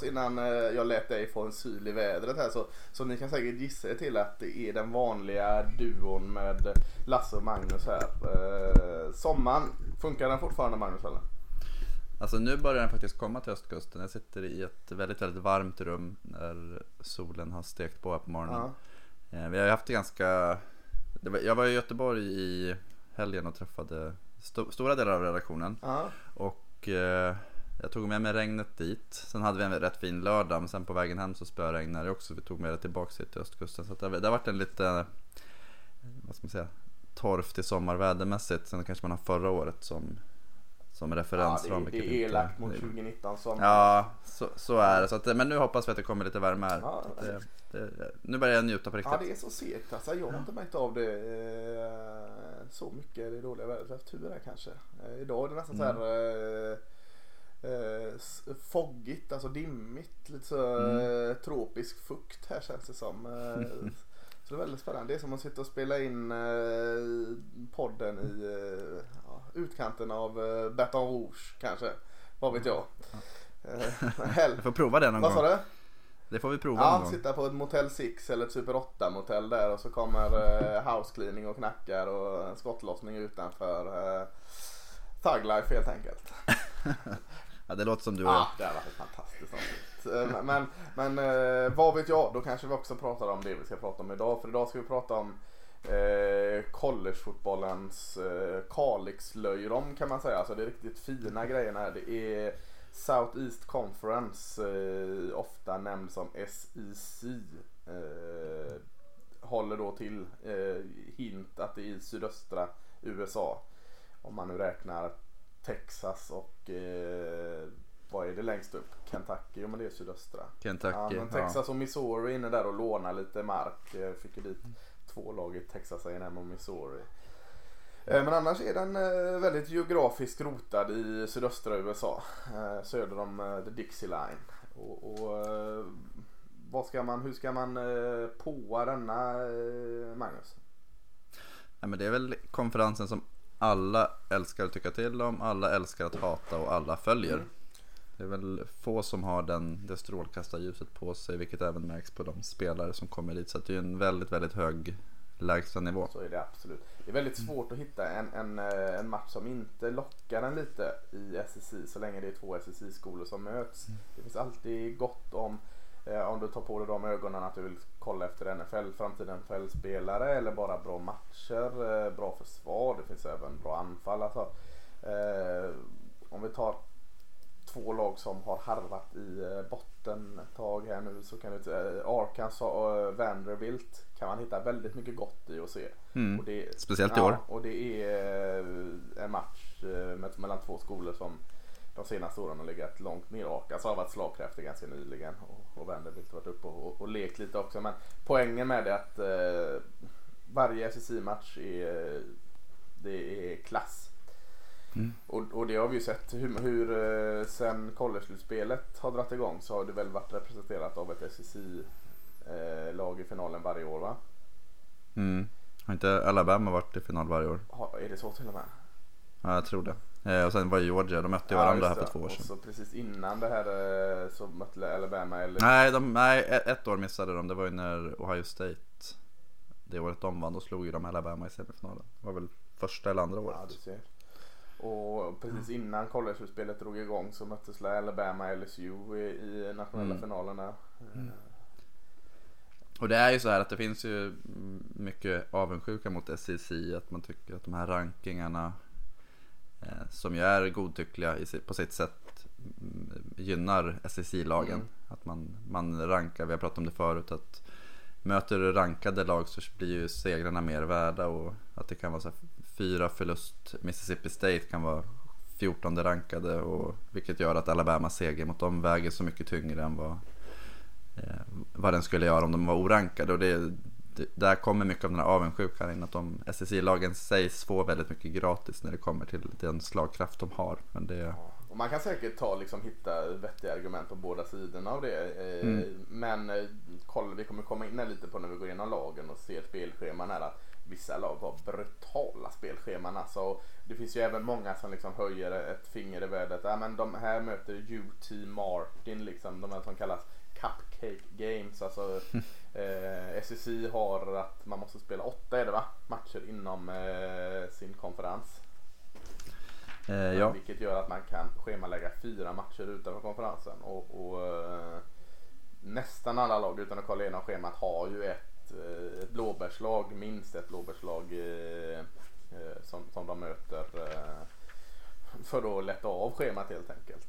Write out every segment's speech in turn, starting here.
oss innan uh, jag lät dig få en syl i vädret här så, så ni kan säkert gissa er till att det är den vanliga duon med Lasse och Magnus här. Uh, sommaren, funkar den fortfarande Magnus eller? Alltså nu börjar den faktiskt komma till östkusten. Jag sitter i ett väldigt, väldigt varmt rum när solen har stekt på här på morgonen. Eh, Vi har haft det ganska... Jag var i Göteborg i helgen och träffade sto, stora delar av redaktionen. Ja. Och eh, jag tog med mig regnet dit. Sen hade vi en rätt fin lördag men sen på vägen hem så spöregnade det också. Vi tog med det tillbaka hit till östkusten. Så att det, det har varit en lite, vad ska man säga, torftig sommar vädermässigt. Sen kanske man har förra året som, som Ja, referensram. det, vilket det är elakt mot 2019 som... Ja, så, så är det. Så att, men nu hoppas vi att det kommer lite värme här. Ja, det, det, nu börjar jag njuta på riktigt. Ja det är så segt alltså. Jag har inte märkt av det eh, så mycket det dåliga vädret. Tur här kanske. Eh, idag är det nästan så här eh, eh, foggigt, alltså dimmigt. Lite så eh, tropisk fukt här känns det som. Eh, så det är väldigt spännande. Det är som att sitta och spela in eh, podden i ja, utkanten av eh, Baton Rouge kanske. Vad vet jag. Hell- Vi får prova det någon Vad sa gång. du? Det får vi prova någon Ja, gång. sitta på ett Motel 6 eller ett Super 8 motell där och så kommer eh, house cleaning och knackar och skottlossning utanför eh, Thug Life helt enkelt. Ja, det låter som du och ah, det har varit ett fantastiskt avsnitt. Eh, Men, men eh, vad vet jag, då kanske vi också pratar om det vi ska prata om idag. För idag ska vi prata om eh, collegefotbollens eh, Kalixlöjrom kan man säga. Alltså det är riktigt fina grejerna här. Det är South East Conference, eh, ofta nämnd som SEC. Eh, håller då till eh, hint att det är i sydöstra USA. Om man nu räknar Texas och eh, vad är det längst upp? Kentucky? Jo men det är sydöstra. Kentucky. Ja, men ja. Texas och Missouri är inne där och lånar lite mark. Fick ju dit två lag i Texas A&M och Missouri. Eh, Men annars är den eh, väldigt geografiskt rotad i sydöstra USA. eh, Söder om The Dixie Line. Och, och vad ska man, hur ska man påa denna Magnus? Nej, men det är väl konferensen som alla älskar att tycka till om, alla älskar att hata och alla följer. Mm. Det är väl få som har den, det strålkastarljuset på sig, vilket även märks på de spelare som kommer dit. Så det är en väldigt, väldigt hög lägstanivå. Så är det absolut. Det är väldigt svårt att hitta en, en, eh, en match som inte lockar en lite i SSI så länge det är två SSI-skolor som möts. Det finns alltid gott om eh, om du tar på dig de ögonen att du vill kolla efter NFL, framtida NFL-spelare eller bara bra matcher, eh, bra försvar. Det finns även bra anfall. Alltså, eh, om vi tar två lag som har harvat i eh, botten ett tag här nu så kan vi säga Arkansas och Vanderbilt kan man hitta väldigt mycket gott i att se. Mm. Och det, Speciellt i år. Och det är en match mellan två skolor som de senaste åren har legat långt ner. Arkansas har varit slagkraftig ganska nyligen och, och Vanderbilt har varit uppe och, och, och lekt lite också. Men poängen med det är att eh, varje SSI-match är, det är klass. Mm. Och, och det har vi ju sett hur, hur eh, sen college-slutspelet har dragit igång så har det väl varit representerat av ett SSI-lag i finalen varje år va? Mm. Har inte Alabama varit i final varje år? Ha, är det så till och med? Ja, jag tror det. Eh, och sen var ju Georgia, de mötte ju Ja, varandra här det. för två år Och sedan. så precis innan det här eh, så mötte Alabama eller Nej, de, nej, ett år missade de. Det var ju när Ohio State, det året de vann, då slog ju de Alabama i semifinalen. Det var väl första eller andra Ja, året. du ser. Och precis innan college-slutspelet drog igång så möttes Alabama och LSU i, i nationella Mm. finalerna. Eh, Och det är ju så här att det finns ju mm, mycket avundsjuka mot SEC. Att man tycker att de här rankingarna som ju är godtyckliga på sitt sätt mm, gynnar SEC-lagen. Mm. Att man, man rankar, vi har pratat om det förut, att möter du rankade lag så blir ju segrarna mer värda och att det kan vara så fyra förlust, Mississippi State kan vara 14 rankade och vilket gör att Alabamas seger mot dem väger så mycket tyngre än vad, eh, vad den skulle göra om de var orankade. Och det, där kommer mycket av den här avundsjukan in. Att de SSI-lagen sägs få väldigt mycket gratis när det kommer till den slagkraft de har. Men det. Och man kan säkert ta, liksom, hitta vettiga argument på båda sidorna av det. Eh, Mm. Men eh, kolla, vi kommer komma in lite på när vi går igenom lagen och ser spelscheman här. vissa lag har brutala spelscheman alltså. Och Det finns ju även många som liksom höjer ett finger i vädret. Ja, men de här möter UT Martin liksom. De här som kallas Cupcake Games. Alltså, eh, SEC har att man måste spela åtta är det va? Matcher inom eh, sin konferens. Eh, ja. Vilket gör att man kan schemalägga fyra matcher utanför konferensen. Och, och eh, nästan alla lag utan att kolla igenom schemat har ju ett, eh, ett blåbärslag, minst ett blåbärslag eh, eh, som, som de möter för att lätta av schemat helt enkelt.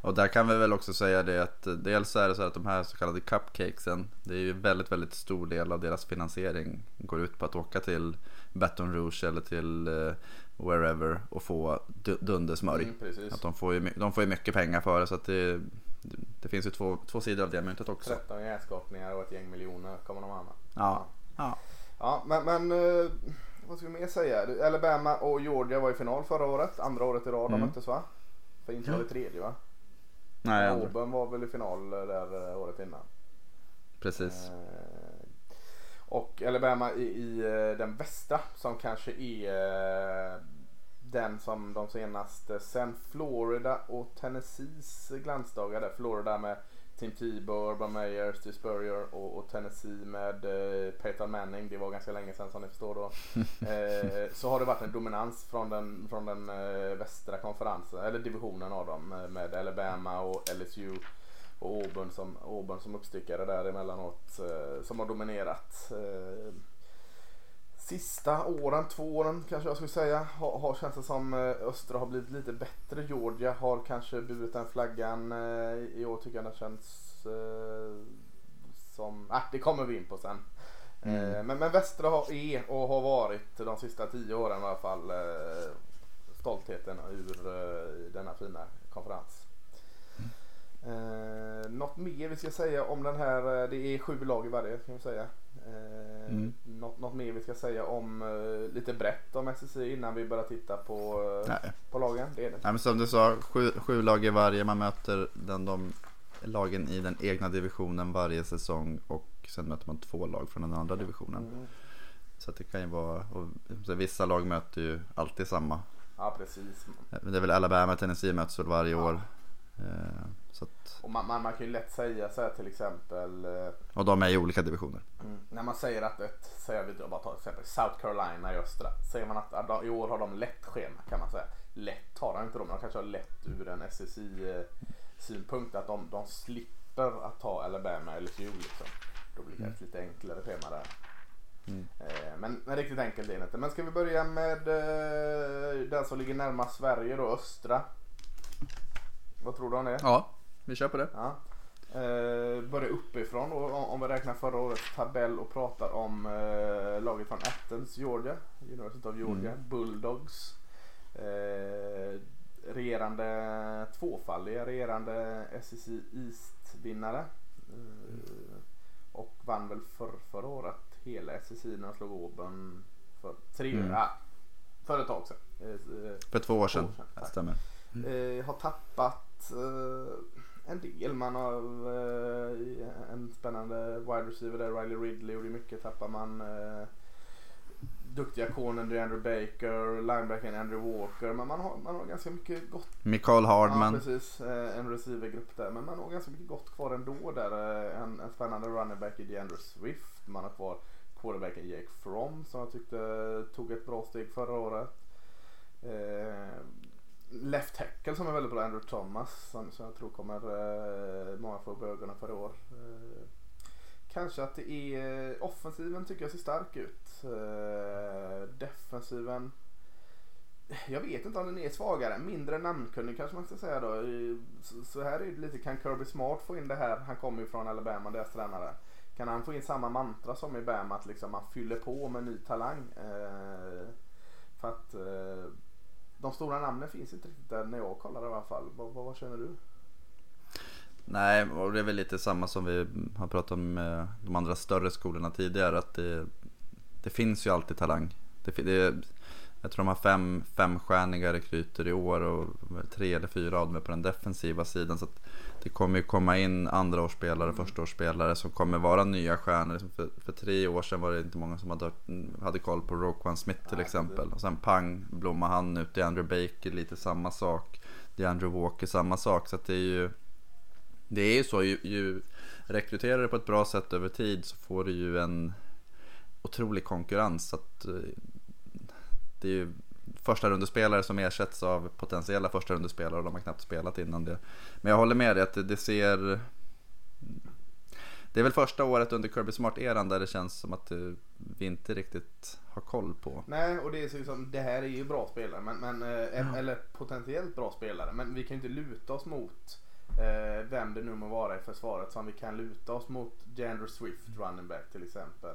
Och där kan vi väl också säga det att dels är det så att de här så kallade cupcakesen, det är ju väldigt, väldigt stor del av deras finansiering går ut på att åka till Baton Rouge eller till uh, wherever och få dundersmörj. Mm, att de, får ju, de får ju mycket pengar för det så att det, det finns ju två, två sidor av det myntet också. 13 hjärnskakningar och ett gäng miljoner kommer de ha. Ja. ja. Ja, men, men uh, vad ska vi mer säga? Alabama och Georgia var i final förra året. Andra året i rad mm. de möttes va? För inte var det tredje va? Nej, Auburn var väl i final där eh, året innan. Precis. Eh, och Alabama i, i eh, den västra som kanske är den som de senaste sen Florida och Tennessees glansdagar där. Florida med Tim Tebow, Urban Meyer, Steve Spurrier och, och Tennessee med eh, Peyton Manning. Det var ganska länge sedan som ni förstår då. eh, så har det varit en dominans från den, från den eh, västra konferensen, eller divisionen av dem eh, med Alabama och LSU och Auburn som, Auburn som uppstickare där emellanåt eh, som har dominerat. Eh, sista åren, två åren kanske jag skulle säga, har, har känts det som eh, Östra har blivit lite bättre. Georgia har kanske burit den flaggan. Eh, I år tycker jag det känns eh, som, äh, det kommer vi in på sen. Mm. Men, men Västra har, är och har varit de sista tio åren i alla fall stoltheten ur denna fina konferens. Mm. något mer vi ska säga om den här, det är sju lag i varje kan vi säga. Eh, mm. något, något mer vi ska säga om uh, lite brett om SSI innan vi börjar titta på, uh, på lagen? Det är det. Nej, men som du sa, sju, sju lag i varje. Man möter den, de lagen i den egna divisionen varje säsong och sen möter man två lag från den andra divisionen. Mm. Så det kan ju vara, och, vissa lag möter ju alltid samma. Ja precis. Det är väl Alabama Tennessee möts väl varje ja. år. Eh, så att... Och man, man, man, kan ju lätt säga så här till exempel. Eh, och de är i olika divisioner. Mm, när man säger att ett, säger vi bara tar exempel South Carolina i östra. Säger man att i år har de lätt schema kan man säga. Lätt har de inte de, de kanske har lätt ur en SSI eh, synpunkt att de, de slipper att ta Alabama eller LSU liksom. Då blir det mm. ett lite enklare schema där. Mm. Men, men, riktigt enkelt är det inte. Men ska vi börja med den som ligger närmast Sverige då, östra. Vad tror du om det? Ja, vi kör på det. Ja. Eh, börja uppifrån då, om vi räknar förra årets tabell och pratar om eh, laget från Athens, Georgia. University of Georgia. Mm. Bulldogs. Eh, regerande tvåfaldiga regerande SEC East-vinnare. Eh, och vann väl för, förra året hela SEC när de slog Auburn för tre mm. ja, för ett tag sedan. Eh, för två år sedan, två år sedan stämmer. Mm. Eh, har tappat eh, en del. Man har eh, en spännande wide receiver där, Riley Ridley är mycket tappar man. Eh, duktiga cornern Andrew Baker, linebacken Andrew Walker. Men man har, man har ganska mycket gott. Mikael Hardman. Ja, precis. Eh, en receivergrupp där. Men man har ganska mycket gott kvar ändå där. Eh, en, en spännande running back i DeAndre Swift. Man har kvar quarterbacken Jake Fromm som jag tyckte tog ett bra steg förra året. Eh, left tackle som är väldigt bra, Andrew Thomas, som, som jag tror kommer eh, många få upp ögonen för i år. Eh, kanske att det är eh, offensiven tycker jag ser stark ut. Eh, defensiven jag vet inte om den är svagare, mindre namnkunnig kanske man ska säga då. Så, här är det lite, kan Kirby Smart få in det här? Han kommer ju från Alabama, deras tränare. Kan han få in samma mantra som i Bama att liksom man fyller på med ny talang? Eh, för att eh, de stora namnen finns inte riktigt där när jag kollar i alla fall. Vad, vad, vad känner du? Nej, och det är väl lite samma som vi har pratat om med de andra större skolorna tidigare. Att det, det finns ju alltid talang. Det, det, Jag tror de har fem femstjärniga rekryter i år och tre eller fyra av dem är på den defensiva sidan. Så det kommer ju komma in andraårsspelare, förstaårsspelare som kommer vara nya stjärnor. För, för tre år sedan var det inte många som hade, hade koll på Roquan Smith till exempel. Och sen pang blommar han ut. DeAndre Baker lite samma sak. DeAndre Walker samma sak. Så det är ju det är ju så, ju, ju rekryterar du på ett bra sätt över tid så får du ju en otrolig konkurrens. Så att, eh, det är ju första rundespelare som ersätts av potentiella första rundespelare och de har knappt spelat innan det. Men jag håller med dig att det ser... Det är väl första året under Kirby Smart-eran där det känns som att vi inte riktigt har koll på. Nej, och det är ju som, det här är ju bra spelare, men, men mm. eller potentiellt bra spelare, men vi kan ju inte luta oss mot eh, vem det nu må vara i försvaret som vi kan luta oss mot Jandro Swift, running back till exempel.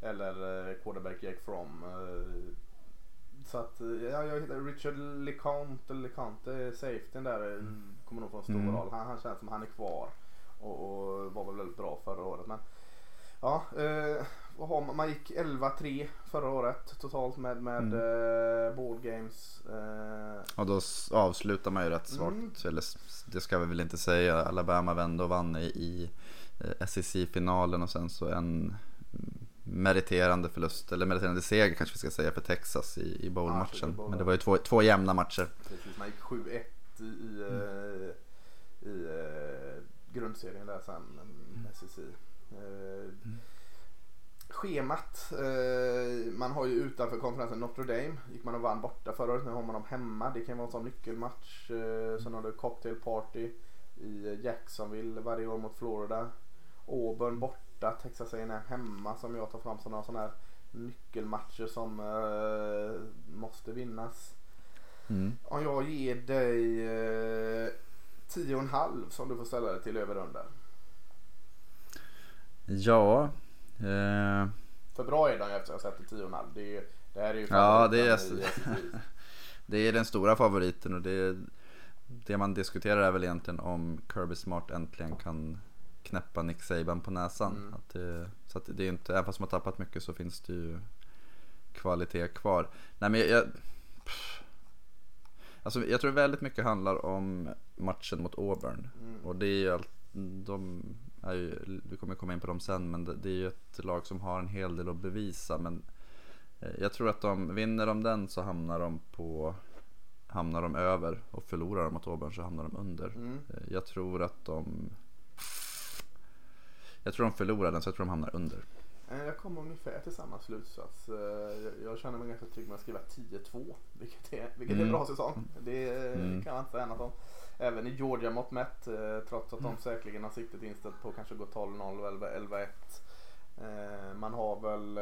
Eller eh, quarterback Jake From. Eh, så att, eh, ja, jag hittar Richard LeConte, LeConte, safetyn där, eh, mm. kommer nog få en stor mm. roll. Han, han känns som han är kvar och, och, var väl väldigt bra förra året. Men ja, eh, man? man gick 11-3 förra året totalt med, med mm. eh, ball games. Eh. Och då avslutar man ju rätt svagt. Mm. Eller det ska vi väl inte säga. Alabama vände och vann i, i SEC-finalen och sen så en meriterande förlust, eller meriterande seger kanske vi ska säga för Texas i, i bowlmatchen. Men det var ju två, två jämna matcher. Precis, man gick 7-1 i, i, mm. i, i uh, grundserien där sen, mm. SEC. Uh, mm. Schemat, man har ju utanför konferensen Notre Dame, gick man och vann borta förra året, nu har man dem hemma. Det kan vara en sån nyckelmatch. Sen har du cocktail party i Jacksonville varje år mot Florida. Auburn borta borta, Texas A&M hemma som jag tar fram som några sådana här nyckelmatcher som uh, måste vinnas. Mm. Om jag ger dig uh, en halv som du får ställa dig till över under. Ja. Uh... För bra är de efter att jag sätter tio och en halv. Det, är, det här är ju Ja, det är, det är den stora favoriten och det, det man diskuterar är väl egentligen om Kirby Smart äntligen kan knäppa Nick Saban på näsan. Mm. Att det, så att det är inte, även fast de har tappat mycket så finns det ju kvalitet kvar. Nej men jag, jag, alltså jag tror väldigt mycket handlar om matchen mot Auburn. Mm. Och det är ju de är ju, vi kommer komma in på dem sen, men det, det är ju ett lag som har en hel del att bevisa. Men eh, jag tror att de, vinner de den så hamnar de på Hamnar de över och förlorar de mot Auburn så hamnar de under. Mm. Eh, jag tror att de jag tror de förlorar den så jag tror de hamnar under. Eh, jag kommer ungefär till samma slutsats. Eh, jag känner mig ganska trygg med att skriva 10-2. Vilket är, vilket är en mm. bra säsong. Det mm. kan man inte säga annat om. Även i Georgia mått mätt. Eh, trots att de mm. säkerligen har siktet inställt på kanske gå 12-0 eller 11-1. Man har väl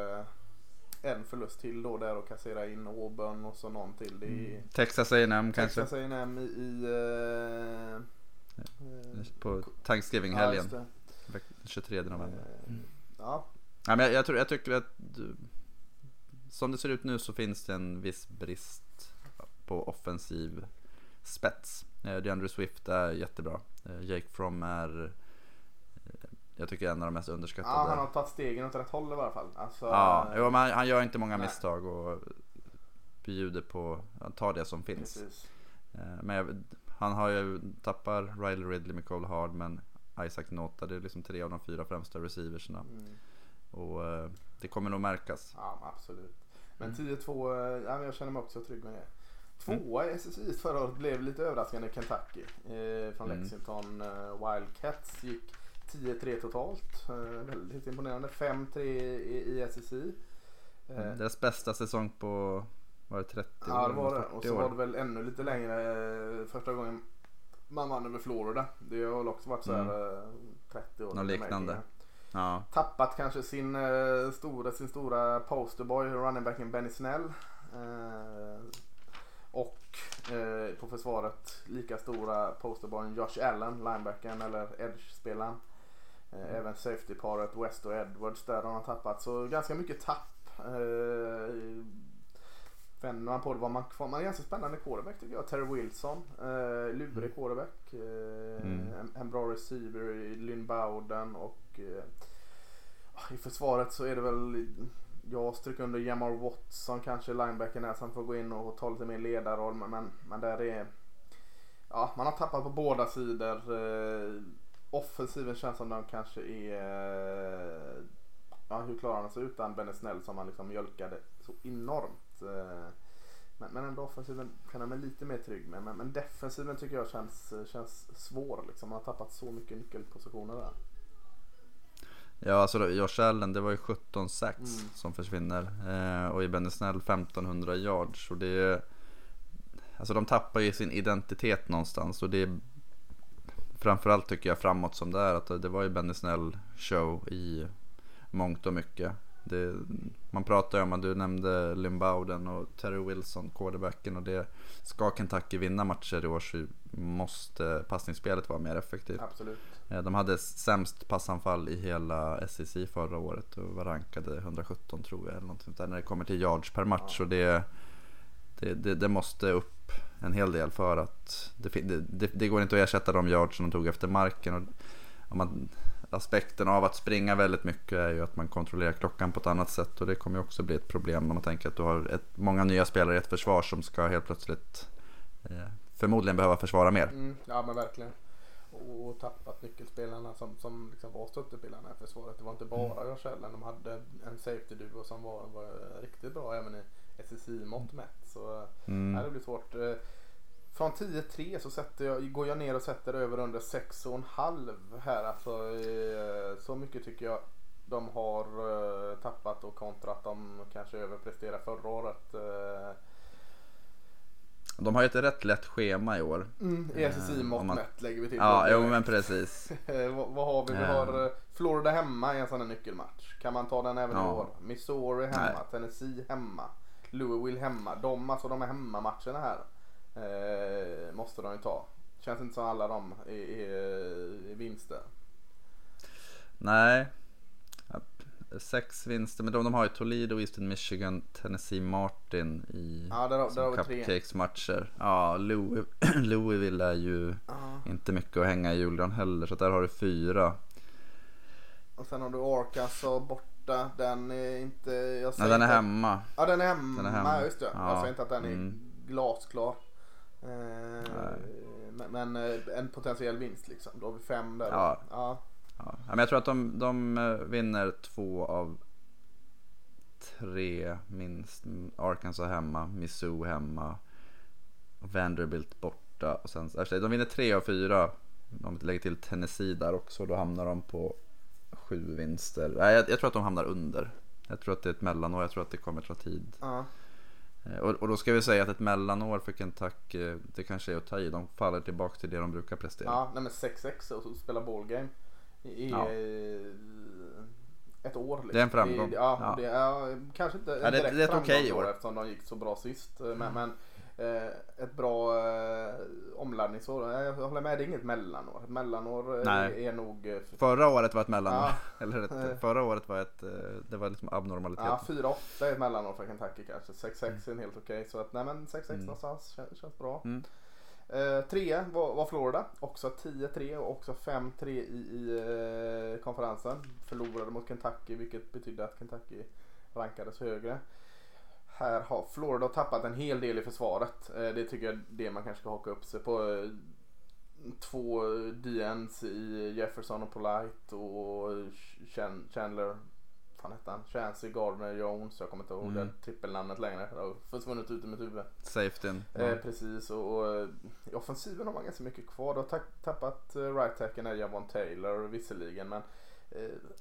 en förlust till då där och kassera in Auburn och så någon till. Är mm. Texas A&M kanske? Texas A&M i, i på Thanksgiving-helgen. Ja, 23 november. Mm. Ja. ja men jag, jag, tror, jag tycker att som det ser ut nu så finns det en viss brist på offensiv spets. Eh, DeAndre Swift är jättebra. Eh, Jake From är jag tycker en av de mest underskattade. Ja, han har tagit stegen åt rätt håll i alla fall. Alltså, ja, jo, men han gör inte många nej. misstag och bjuder på, han tar det som finns. Precis. Men jag, han har ju tappat Riley Ridley, Nicole Hardman, Isaac Nota. Det är liksom tre av de fyra främsta receiversna. Mm. Och eh, det kommer nog märkas. Ja, absolut. Men 10-2, mm. ja, jag känner mig också trygg med det. Tvåa i SSI förra året blev lite överraskande Kentucky. Eh, från mm. Lexington eh, Wildcats gick 10-3 totalt. Eh, väldigt imponerande. 5-3 i, i SSI. Eh, mm, Deras bästa säsong på var det 30 år? Ja det var det. Och så år. var det väl ännu lite längre. Eh, första gången man vann över Florida. Det har väl också varit så här mm. 30 år. Något liknande. Ja. Tappat kanske sin, uh, stora, sin stora posterboy, runningbacken Benny Snell. Uh, och uh, på försvaret lika stora posterboyen Josh Allen, linebacken eller edge-spelaren. Mm. Även safety-paret West och Edwards där har han tappat. Så ganska mycket tapp Vänder man på det var man kvar. Man är ganska spännande quarterback tycker jag. Terry Wilson. Eh, lurig mm. quarterback. Eh, mm. en, en, bra receiver i Lynn Bowden och eh, i försvaret så är det väl jag stryker under Jamar Watson kanske linebacken är som får gå in och ta lite mer ledarroll. Men, men där är... Ja, man har tappat på båda sidor. Eh, offensiven känns som den kanske är... Ja, hur klarar han sig utan Benny Snell som han liksom mjölkade så enormt. Eh, men, men ändå offensiven kan han vara lite mer trygg med. Men, men defensiven tycker jag känns, känns svår. Liksom. Man har tappat så mycket nyckelpositioner där. Ja, alltså Josh Allen, det var ju 17 sax mm. som försvinner. Eh, och i Benny Snell 1500 yards. Och det är, alltså de tappar ju sin identitet någonstans. Och det är framförallt tycker jag framåt som det är. Att det var ju Benny Snell show i mångt och mycket. Det, man pratar ju om att du nämnde Lynn Bowden och Terry Wilson, quarterbacken. Och det ska Kentucky vinna matcher i år så måste passningsspelet vara mer effektivt. Absolut. Eh, de hade sämst passanfall i hela SEC förra året och var rankade 117 tror jag. Eller något sånt där, när det kommer till yards per match. Ja. Och det, det, det, det, måste upp en hel del för att det, det, det, går inte att ersätta de yards som de tog efter marken. Och om man, aspekten av att springa väldigt mycket är ju att man kontrollerar klockan på ett annat sätt. Och det kommer ju också bli ett problem när man tänker att du har ett, många nya spelare i ett försvar som ska helt plötsligt eh, förmodligen behöva försvara mer. Mm, ja men verkligen och tappat nyckelspelarna som, som liksom var stöttepelare i försvaret. Det var inte bara mm. Josh Allen. De hade en safety duo som var, var riktigt bra även i SSI-mått mätt. Så mm. nej, det blir svårt. Eh, från 10-3 så sätter jag, går jag ner och sätter över under 6,5 här. Alltså, eh, så mycket tycker jag de har eh, tappat och kontrat de kanske överpresterade förra året. De har ju ett rätt lätt schema i år. Mm, ESSI-mått man... mätt lägger vi till. Ja, jo men precis. vad, vad, har vi? Vi har eh, Florida hemma i en sån här nyckelmatch. Kan man ta den även ja. i år? Missouri hemma, Nej. Tennessee hemma, Louisville hemma. De, alltså de här hemmamatcherna här eh, måste de ju ta. Känns inte som alla de är, är, är vinster. Nej, sex vinster. Men de, de har ju Toledo, Eastern Michigan, Tennessee Martin i ja, där, där cupcakes-matcher. Ja, Louis, Louisville är ju ja. inte mycket att hänga i julgran heller. Så där har du fyra. Och sen har du Arkansas borta. Den är inte... Jag Nej, den är hemma. Ja, den är hemma. Den är hemma. just det. Ja. Jag säger inte att den är mm. glasklar. Eh, men, men eh, en potentiell vinst liksom. Då har vi fem där. Ja. ja. Ja, men jag tror att de, de eh, vinner två av tre minst. Arkansas hemma, Missou hemma, Vanderbilt borta. Och sen, de vinner tre av fyra. Om vi lägger till Tennessee där också, då hamnar de på sju vinster. Nej, jag, jag tror att de hamnar under. Jag tror att det är ett mellanår, jag tror att det kommer ta tid. Uh. Och, och, då ska vi säga att ett mellanår för Kentucky, det kanske är att ta i. De faller tillbaka till det de brukar prestera. Ja, nej men 6-6 och spela ballgame i ja. ett år. Liksom. Det är en framgång. Det, ja, ja. Det är kanske inte ja, det, det är ett okej år. Eftersom de gick så bra sist. Mm. Men, men eh, ett bra eh, omladdningsår. Jag håller med, det är inget mellanår. Ett mellanår Nej. är nog... Eh, förra året var ett mellanår. Ja. Eller ett, förra året var ett, det var liksom abnormalitet. Ja, 4-8 är ett mellanår för Kentucky kanske. 6-6 mm. är helt okej. Så att nej men 6-6 mm. någonstans känns, känns bra. Mm. Eh, trea var, var, Florida, också 10-3 och också 5-3 i, i eh, konferensen. Förlorade mot Kentucky vilket betydde att Kentucky rankades högre. Här har Florida tappat en hel del i försvaret. Eh, det tycker jag det man kanske ska haka upp sig på. Eh, två DNs i Jefferson och Polite och Chandler fan hette han? Chancy Gardner Jones. Jag kommer inte ihåg mm. det trippelnamnet längre. Det har försvunnit ut i mitt huvud. Safetyn. Eh, precis och, och, eh, i offensiven har man ganska mycket kvar. Du har tappat right tacken är Javon Taylor visserligen men eh,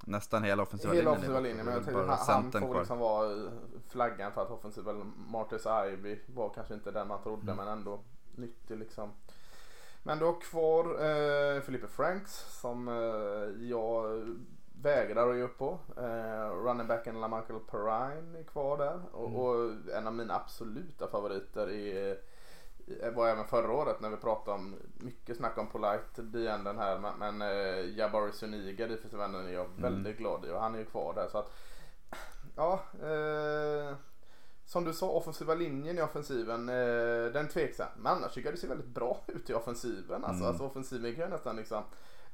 Nästan hela offensiva hela linjen. Offensiva linjen men jag tänkte, han, han får liksom vara eh, flaggan för att offensiva Marcus Ivy var kanske inte den man trodde mm. men ändå nyttig liksom. Men du har kvar eh, Felipe Franks som eh, jag vägrar att ge upp på. Eh, running backen LaMichael Perrine är kvar där. Och, mm. och, en av mina absoluta favoriter är, var även förra året när vi pratade om mycket snack om Polite D-änden här. Men, men eh, Jabari Suniga, defensive är jag mm. väldigt glad i och han är ju kvar där. Så att, ja, eh, som du sa, offensiva linjen i offensiven, eh, den tveksam. Men annars tycker jag det ser väldigt bra ut i offensiven. Alltså, mm. alltså offensiven kan jag nästan liksom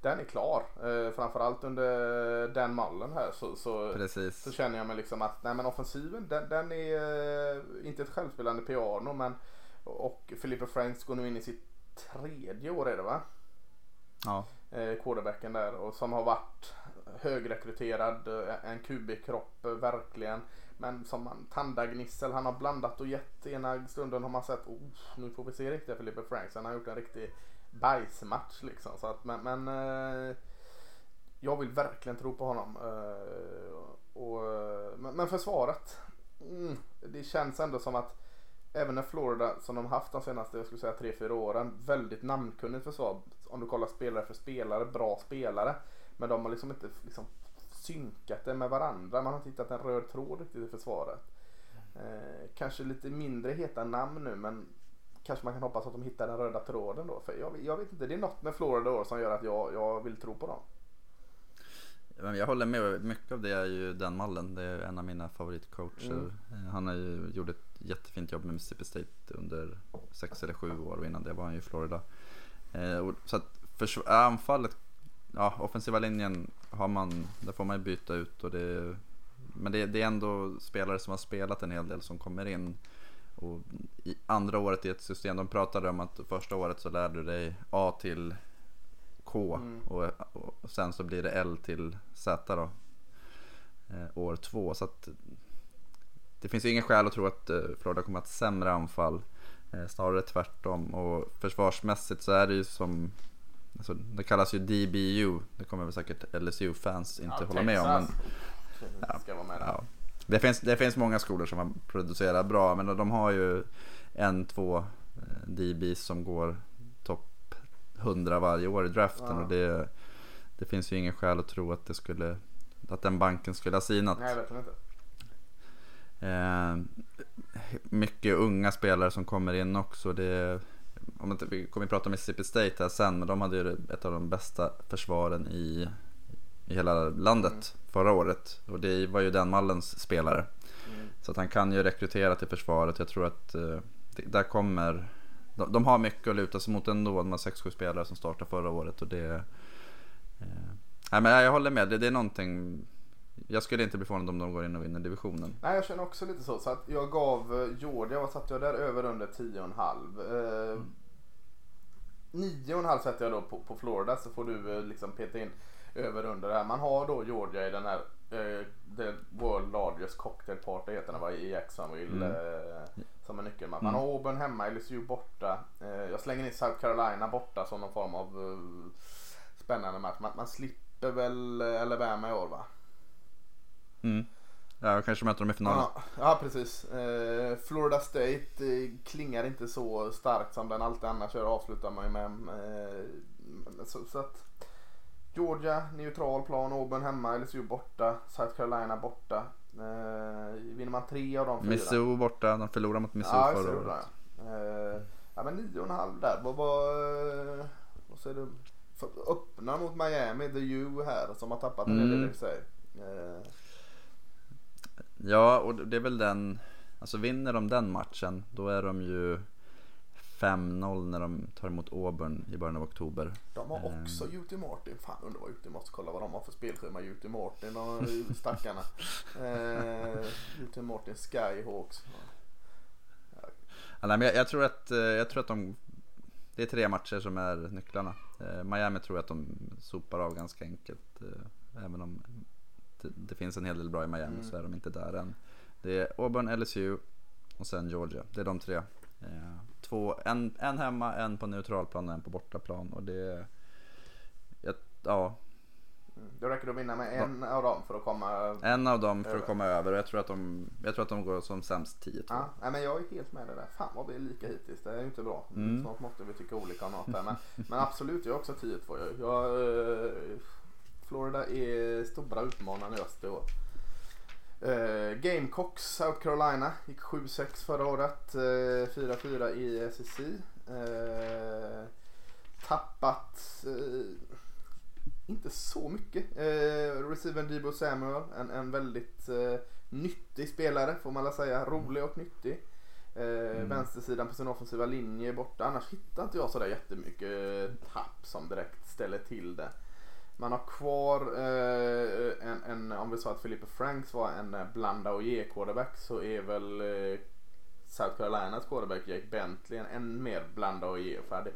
den är klar. Eh, framförallt under den mallen här så, så, så känner jag mig liksom att nej men offensiven den, den är eh, inte ett självspelande piano men och Felipe Franks går nu in i sitt tredje år är det va? Ja, Eh, quarterbacken där och som har varit högrekryterad, eh, en QB-kropp eh, verkligen. Men som man, tandagnissel, han har blandat och gett. Ena stunden har man sett, oh, nu får vi se riktiga Felipe Franks. Han har gjort en riktig bajsmatch liksom. Så att, men, men eh, jag vill verkligen tro på honom. Eh, och, men, men försvaret, mm, det känns ändå som att även när Florida, som de haft de senaste jag skulle säga 3-4 åren, väldigt namnkunnigt försvar. Om du kollar spelare för spelare, bra spelare. Men de har liksom inte liksom synkat det med varandra. Man har inte hittat en röd tråd riktigt i försvaret. Eh, kanske lite mindre heta namn nu men kanske man kan hoppas att de hittar den röda tråden då. För jag, jag vet inte, det är något med Florida år som gör att jag, jag vill tro på dem. Jag håller med. Mycket av det är ju den mallen. Det är en av mina favoritcoacher. Mm. Eh, Han har ju gjort ett jättefint jobb med Mississippi State under sex eller sju år och innan det var han ju i Florida. Eh, och- Så att försv- anfallet, ja offensiva linjen har man, där får man ju byta ut och det men det, det är ändå spelare som har spelat en hel del som kommer in. Och i andra året i ett system, de pratade om att första året så lär du dig A till K Mm. och, och sen så blir det L till Z då. Eh, år två. Så att det finns ju ingen skäl att tro att eh, Florida kommer att ha ett sämre anfall. Eh, snarare tvärtom. Och försvarsmässigt så är det ju som Alltså, det kallas ju DBU. Det kommer väl säkert LSU-fans inte Ja, hålla med om. Men, vara med ja. det, finns, det finns många skolor som har producerat bra. Men de har ju en, två eh, DBs som går topp 100 varje år i draften. Ja. Och det, det finns ju ingen skäl att tro att det skulle att den banken skulle ha sinat. Nej, verkligen inte. Eh, mycket unga spelare som kommer in också. Det, om inte, vi kommer att prata om Mississippi State här sen, men de hade ju ett av de bästa försvaren i, i hela landet Mm. förra året. Och det var ju den mallens spelare. Mm. Så att han kan ju rekrytera till försvaret. Jag tror att eh, det, där kommer... De, de har mycket att luta sig mot ändå. De har 6-7 spelare som startade förra året. Och det... Eh, nej men jag håller med. Det, det är någonting... Jag skulle inte bli förvånad om de går in och vinner divisionen. Nej, jag känner också lite så. Så att jag gav eh, Georgia, vad satte jag där? Över under 10,5. Eh, 9,5 sätter jag då på, på Florida så får du eh, liksom peta in över under där. Man har då Georgia i den här eh, The World Largest Cocktail Party heter den va, i Jacksonville. Mm. Eh, som en nyckelmatch. Man Mm. har Auburn hemma, LSU borta. Eh, jag slänger in South Carolina borta som någon form av eh, spännande match. Man, man slipper väl eh, Alabama i år va? Mm. Ja, kanske möter dem i finalen. Ja, ja precis. Eh, Florida State eh, klingar inte så starkt som den alltid annars gör avslutar man ju med. Eh, så, så att Georgia, neutral plan, Auburn hemma, LSU borta, South Carolina borta. Eh, vinner man tre av de fyra. Missou borta, de förlorade mot Missou ja, förra så året. Eh, ja men nio och en halv där. Vad, vad, eh, vad säger du? Öppna mot Miami, The U här som har tappat en hel del Mm. i sig. Eh, Ja, och det är väl den, alltså vinner de den matchen, då är de ju 5-0 när de tar emot Auburn i början av oktober. De har också UT Martin. Fan undrar vad UT måste kolla vad de har för spelschema. UT Martin och stackarna. eh, UT Martin Skyhawks. Ja, nej, men jag, jag, tror att, eh, jag tror att de, det är tre matcher som är nycklarna. Eh, Miami tror jag att de sopar av ganska enkelt. eh, Även om det, finns en hel del bra i Miami Mm. så är de inte där än. Det är Auburn, LSU och sen Georgia. Det är de tre. Eh, Två, en, en hemma, en på neutralplan och en på bortaplan. Och det, jag, ja, Mm. Då räcker det att vinna med en av dem för att komma. en av dem för Över. att komma över. Och jag tror att de, jag tror att de går som sämst 10-2. Ja, nej, men jag är helt med det där. Fan vad vi är lika hittills. Det är ju inte bra. Mm. Snart måste vi tycka olika om något där. Men, men absolut, jag är också 10-2. Jag, jag, eh, Florida är stora utmanare i öst i år. Eh, Gamecocks South Carolina gick 7-6 förra året. Eh, 4-4 i SEC. Eh, tappat inte så mycket. Eh, Receiver Debo Samuel, en, en väldigt nyttig spelare får man väl säga. Rolig och nyttig. Mm. Vänstersidan på sin offensiva linje är borta. Annars hittar inte jag sådär jättemycket tapp som direkt ställer till det. Man har kvar eh, en, en, om vi sa att Philippe Franks var en eh, blanda och ge quarterback så är väl eh, South Carolinas quarterback Jake Bentley en än mer blanda och ge färdig.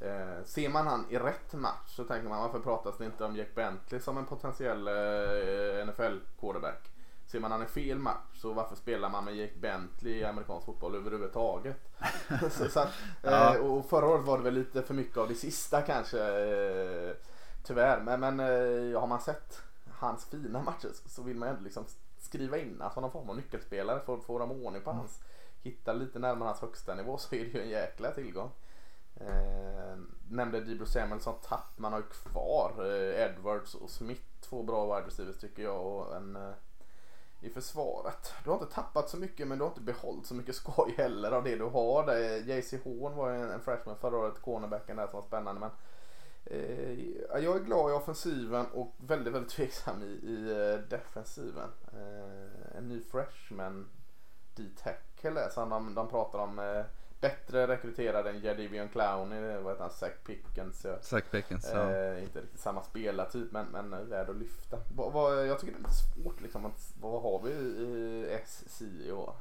Eh, ser man han i rätt match så tänker man varför pratas det inte om Jake Bentley som en potentiell eh, NFL quarterback. Ser man han i fel match så varför spelar man med Jake Bentley i amerikansk fotboll överhuvudtaget? så, så att, eh, och förra året var det väl lite för mycket av det sista kanske. Eh, tyvärr. Men, men eh, har man sett hans fina matcher så- vill man ändå liksom skriva in alltså någon form av nyckelspelare för att få dem ordning på hans. Hitta lite närmare hans högsta nivå så är det ju en jäkla tillgång. Eh, nämnde Dibro Samuel som tapp. Man har ju kvar eh, Edwards och Smith. Två bra wide receivers tycker jag. Och en, eh, I försvaret. Du har inte tappat så mycket men du har inte behållit så mycket skoj heller av det du har. JC Horn var ju en, en freshman förra året. Cornerbacken där som var spännande. Men jag är glad i offensiven och väldigt, väldigt tveksam i, i eh, defensiven. Eh, en ny freshman D-tackle som de, de pratar om. Eh, bättre rekryterad än Jadivion Clowney, vad heter han, Zach Pickens. Ja. Zach Pickens, ja. Eh, inte riktigt samma spelartyp men, men eh, värd att lyfta. Jag tycker det är lite svårt liksom. Att, vad har vi i SC i år?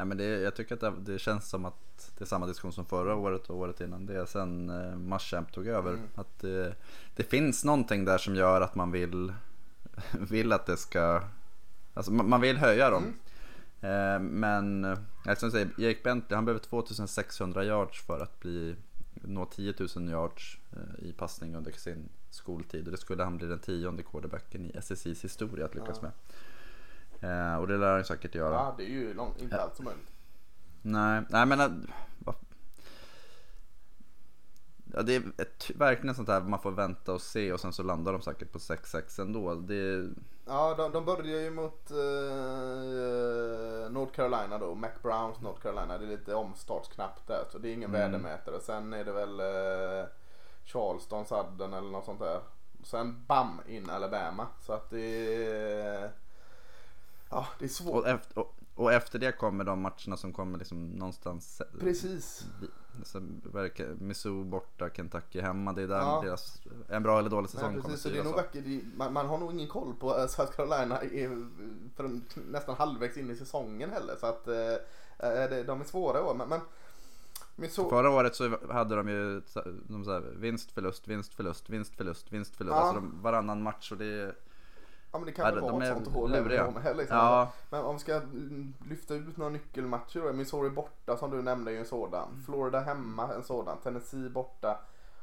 Nej, men det, jag tycker att det, det känns som att det är samma diskussion som förra året och året innan det. Sen eh, Maschamp tog över. Mm. Att det, det finns någonting där som gör att man vill, vill att det ska... Alltså man, man vill höja dem. Eh, men eh, jag som säger, Jake Bentley han behöver 2600 yards för att bli, nå 10 000 yards eh, i passning under sin skoltid. Och det skulle han bli den tionde quarterbacken i SSIs historia att lyckas Ja. med. Eh, och det lär han säkert göra. Ja, det är ju långt, inte allt som möjligt. Nej, nej men... vad- Ja, det är ett, verkligen sånt här man får vänta och se och sen så landar de säkert på 6-6 ändå. Det, Ja, de, de börjar ju mot eh, North Carolina då. Mac Browns North Carolina. Det är lite omstartsknapp där. Så det är ingen Mm. värdemätare. Sen är det väl eh, Charleston, Sudden eller något sånt där. Sen bam in Alabama. Så att det är... Ja, det är svårt. och, efter, och, och efter det kommer de matcherna som kommer liksom någonstans. Precis. Så verkar, Missouri borta, Kentucky hemma. Det är där Ja. deras, en bra eller dålig säsong Nej, kommer precis, så det är styras nog Man, man har nog ingen koll på eh, South Carolina förrän nästan halvvägs in i säsongen heller. Så att eh, eh, det- de är svåra år. Men, men Missouri, Förra året så hade de ju de så här, vinst, förlust, vinst, förlust, vinst, förlust, vinst, förlust. Ja. Alltså de, varannan match och det ja men det kan Ja, väl de vara är ett sånt år även med, liksom. Ja, Men om vi ska lyfta ut några nyckelmatcher då. Missouri borta som du nämnde är ju en sådan. Mm. Florida hemma en sådan. Tennessee borta.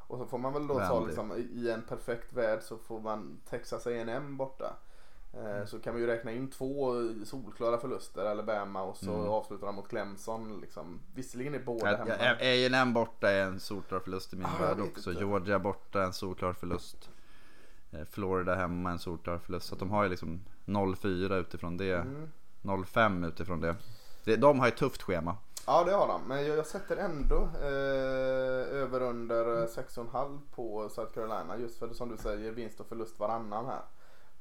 Och så får man väl då ta liksom, i en perfekt värld så får man Texas A&M borta. Eh, Mm. Så kan vi ju räkna in två solklara förluster, Alabama och så Mm. avslutar de mot Clemson. Liksom. Visserligen är båda hemma. A&M borta är en solklar förlust i min Ah, värld också. inte. Georgia borta en solklar förlust. Eh, Florida hemma en solklar förlust. Så de har ju liksom 0-4 utifrån det. Mm. 0-5 utifrån det. De har ju ett tufft schema. Ja det har de, men jag, jag sätter ändå eh, över under eh, 6,5 på South Carolina. Just för det som du säger, vinst och förlust varannan här.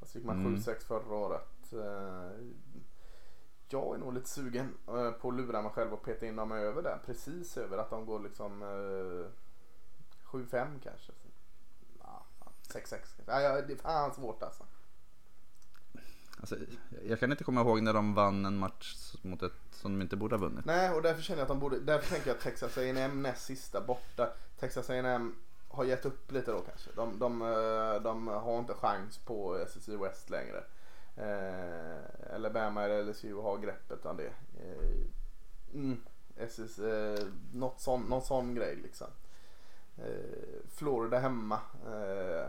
Och så fick man Mm. 7-6 förra året. Eh, jag är nog lite sugen eh, på att lura mig själv och peta in dem över där. Precis över att de går liksom eh, 7-5 kanske. Ja, fan, 6-6 kanske. Ja, ja, det är fan svårt alltså. Alltså, jag kan inte komma ihåg när de vann en match mot ett som de inte borde ha vunnit. Nej, och därför känner jag att de borde, därför tänker jag att Texas A&M näst sista borta. Texas A&M har gett upp lite då kanske. De, de, eh, de har inte chans på SSI West längre. Eh, Alabama eller LSU har greppet om det. Eh, mm, SS, eh, något sån, någon sån grej liksom. Eh, Florida hemma. Eh,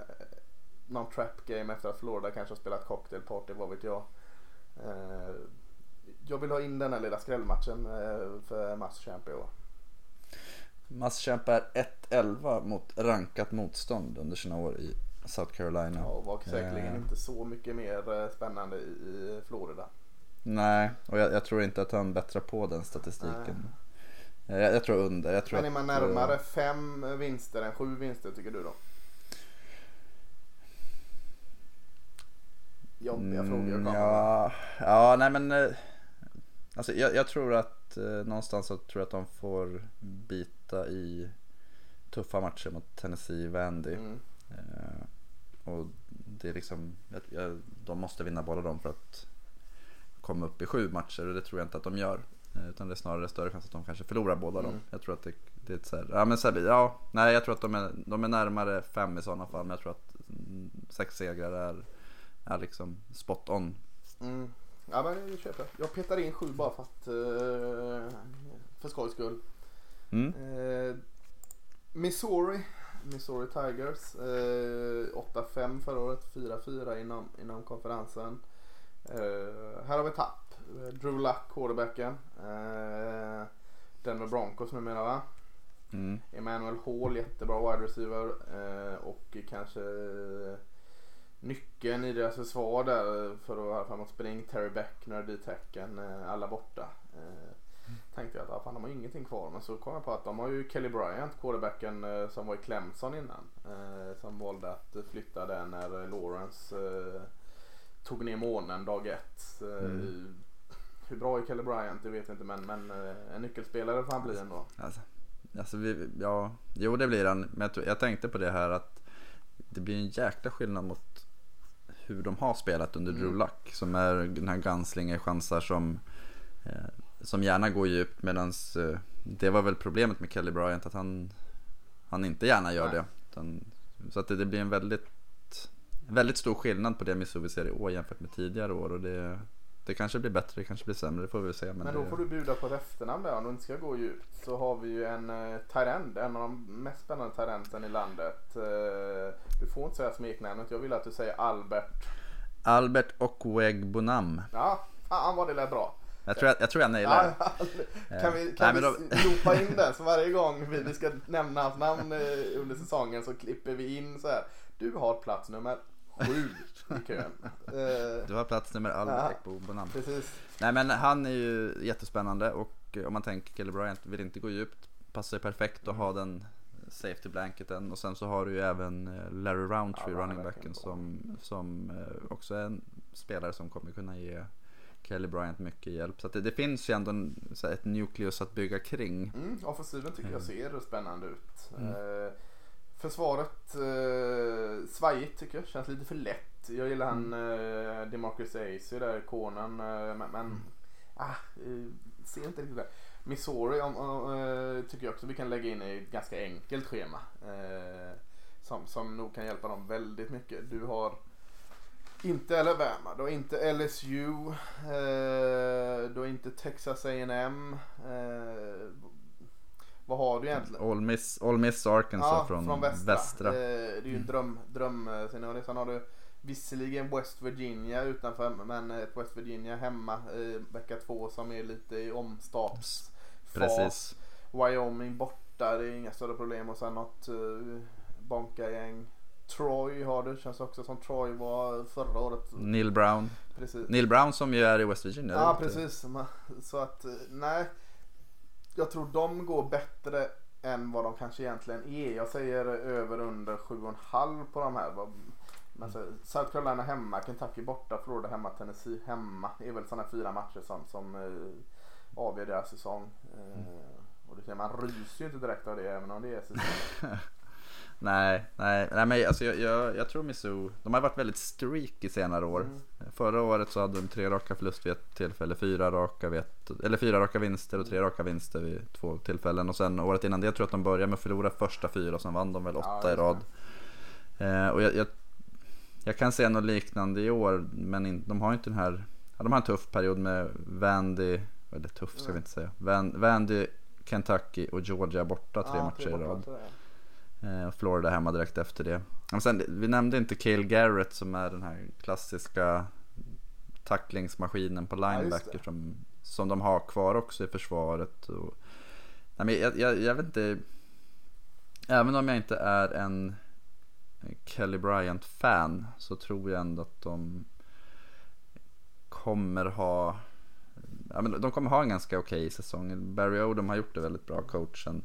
någon trap game efter att Florida kanske har spelat cocktail party, vad vet jag. Eh, jag vill ha in den här lilla skrällmatchen eh, för Mass Champ i år. Masskämp är 1-11 mot rankat motstånd under sina år i South Carolina. Ja, och var säkerligen Eh. inte så mycket mer eh, spännande i, Florida. Nej, och jag, jag tror inte att han bättrar på den statistiken. Eh, Jag, jag tror under. Jag tror Men är man att, eh, närmare fem vinster än sju vinster tycker du då? Jobbiga frågor Mm, kommer. ja, ja, nej men. eh, Alltså jag, jag tror att eh, någonstans så tror jag att de får bita i tuffa matcher mot Tennessee Vandy. Mm. Eh, och det är liksom, de måste vinna båda dem för att komma upp i sju matcher och det tror jag inte att de gör. Eh, utan det är snarare större chans att de kanske förlorar båda mm. dem. Jag tror att det, det är ett så här, ja men här, ja, nej jag tror att de är, de är närmare fem i sådana fall. Men jag tror att sex segrar är, är liksom spot on. Mm. Ja men jag köper. Jag petar in sju bara för att, uh, för skojs skull. Mm. Uh, Missouri, Missouri Tigers. Uh, 8-5 förra året, 4-4 inom, inom konferensen. här har vi tapp. Drew Luck, quarterbacken. Uh, Denver Broncos numera va? Mm. Emmanuel Hall, jättebra wide receiver. Uh, och kanske nyckeln i deras försvar där för att vara framåt spring. Terry Beckner, D-tecken, uh, alla borta. Uh, Tänkte jag att ah, fan, de har ingenting kvar. Men så kom jag på att de har ju Kelly Bryant, quarterbacken som var i Clemson innan. som valde att flytta där när Lawrence tog ner månen dag ett. Mm. Hur bra är Kelly Bryant? Det vet jag inte men, men eh, en nyckelspelare får han bli ändå. Alltså, alltså vi, ja, jo det blir han. Men jag, jag tänkte på det här att det blir en jäkla skillnad mot hur de har spelat under mm. Drew Luck. Som är den här Ganslinger-chansar som, eh, som gärna går djupt. Medan eh, det var väl problemet med Kelly Bryant att han, han inte gärna gör Nej. det. Utan, så att det, det, blir en väldigt, väldigt stor skillnad på det Missouri ser i år jämfört med tidigare år. Och det, det kanske blir bättre, det kanske blir sämre, det får vi se. Men, men då det... får du bjuda på ett efternamn där om du inte ska gå djupt. Så har vi ju en uh, Tyrend, en av de mest spännande Tyrendsen i landet. Uh, du får inte säga smeknamnet, jag vill att du säger Albert. Albert Okweg-Bonam. Ja, fan vad det lät bra. Jag tror jag, jag, tror jag nailar Kan vi, kan Nej, vi då... loopa in den så varje gång vi ska nämna hans namn under säsongen så klipper vi in så här. Du har plats nummer sju i kön. Du har plats nummer Albert på Bonham. Precis. Nej men han är ju jättespännande och om man tänker Kelly Bryant vill inte gå djupt. Passar ju perfekt att mm. ha den safety blanketen och sen så har du ju även eh, Larry Roundtree, ja, running backen som, som eh, också är en spelare som kommer kunna ge Kelly Bryant mycket hjälp. Så det, det, finns ju ändå en, ett nukleus att bygga kring. Mm, offensiven tycker jag ser spännande ut. Mm. Försvaret eh, svajigt tycker jag. Känns lite för lätt. Jag gillar han mm. eh, DeMarcus Acy där, konen. Eh, men, mm. ah, eh, ser inte riktigt det. Missouri om, eh, tycker jag också vi kan lägga in i ett ganska enkelt schema. Eh, som, som nog kan hjälpa dem väldigt mycket. Du har inte Alabama, du har inte LSU, du har inte Texas A&M vad har du egentligen? All Miss, All Miss Arkansas ja, från, från västra. västra. Det, det är ju en dröm, dröm scenario. Sen har du visserligen West Virginia utanför men ett West Virginia hemma i vecka två som är lite i omstartsfas. Precis. Wyoming borta, det är inga större problem och sen något uh, bonka-gäng. Troy har du, känns också som Troy var förra året. Neil Brown. Precis. Neil Brown som ju är i West Virginia. Ja precis. Så att eh, nej jag tror de går bättre än vad de kanske egentligen är. Jag säger över under 7,5 på de här. Men så, South Carolina hemma, Kentucky borta, Florida hemma, Tennessee hemma. Det är väl sådana fyra matcher som, som eh, avgör deras säsong. Eh, och det, man ryser ju inte direkt av det även om det är säsong. Nej, nej, nej men alltså jag, jag, jag tror Missou, de har varit väldigt streaky senare år. Mm. Förra året så hade de tre raka förluster vid ett tillfälle, fyra raka, vid ett, eller fyra raka vinster och tre raka vinster vid två tillfällen. Och sen året innan det tror jag att de började med att förlora första fyra och sen vann de väl åtta ja, i rad. Eh, och jag, jag, jag, kan se något liknande i år, men in, de har inte den här, ja, de har en tuff period med Vandy, eller tuff ska vi inte säga, Van, Vandy, Kentucky och Georgia borta tre ja, matcher i rad. Eh, Florida hemma direkt efter det. Men sen, vi nämnde inte Cale Garrett som är den här klassiska tacklingsmaskinen på linebacker ja, som, som de har kvar också i försvaret. Och, nej, men jag, jag, jag vet inte, även om jag inte är en Kelly Bryant-fan så tror jag ändå att de kommer ha ja, men de kommer ha en ganska okej okay säsong. Barry Odom har gjort det väldigt bra, coachen.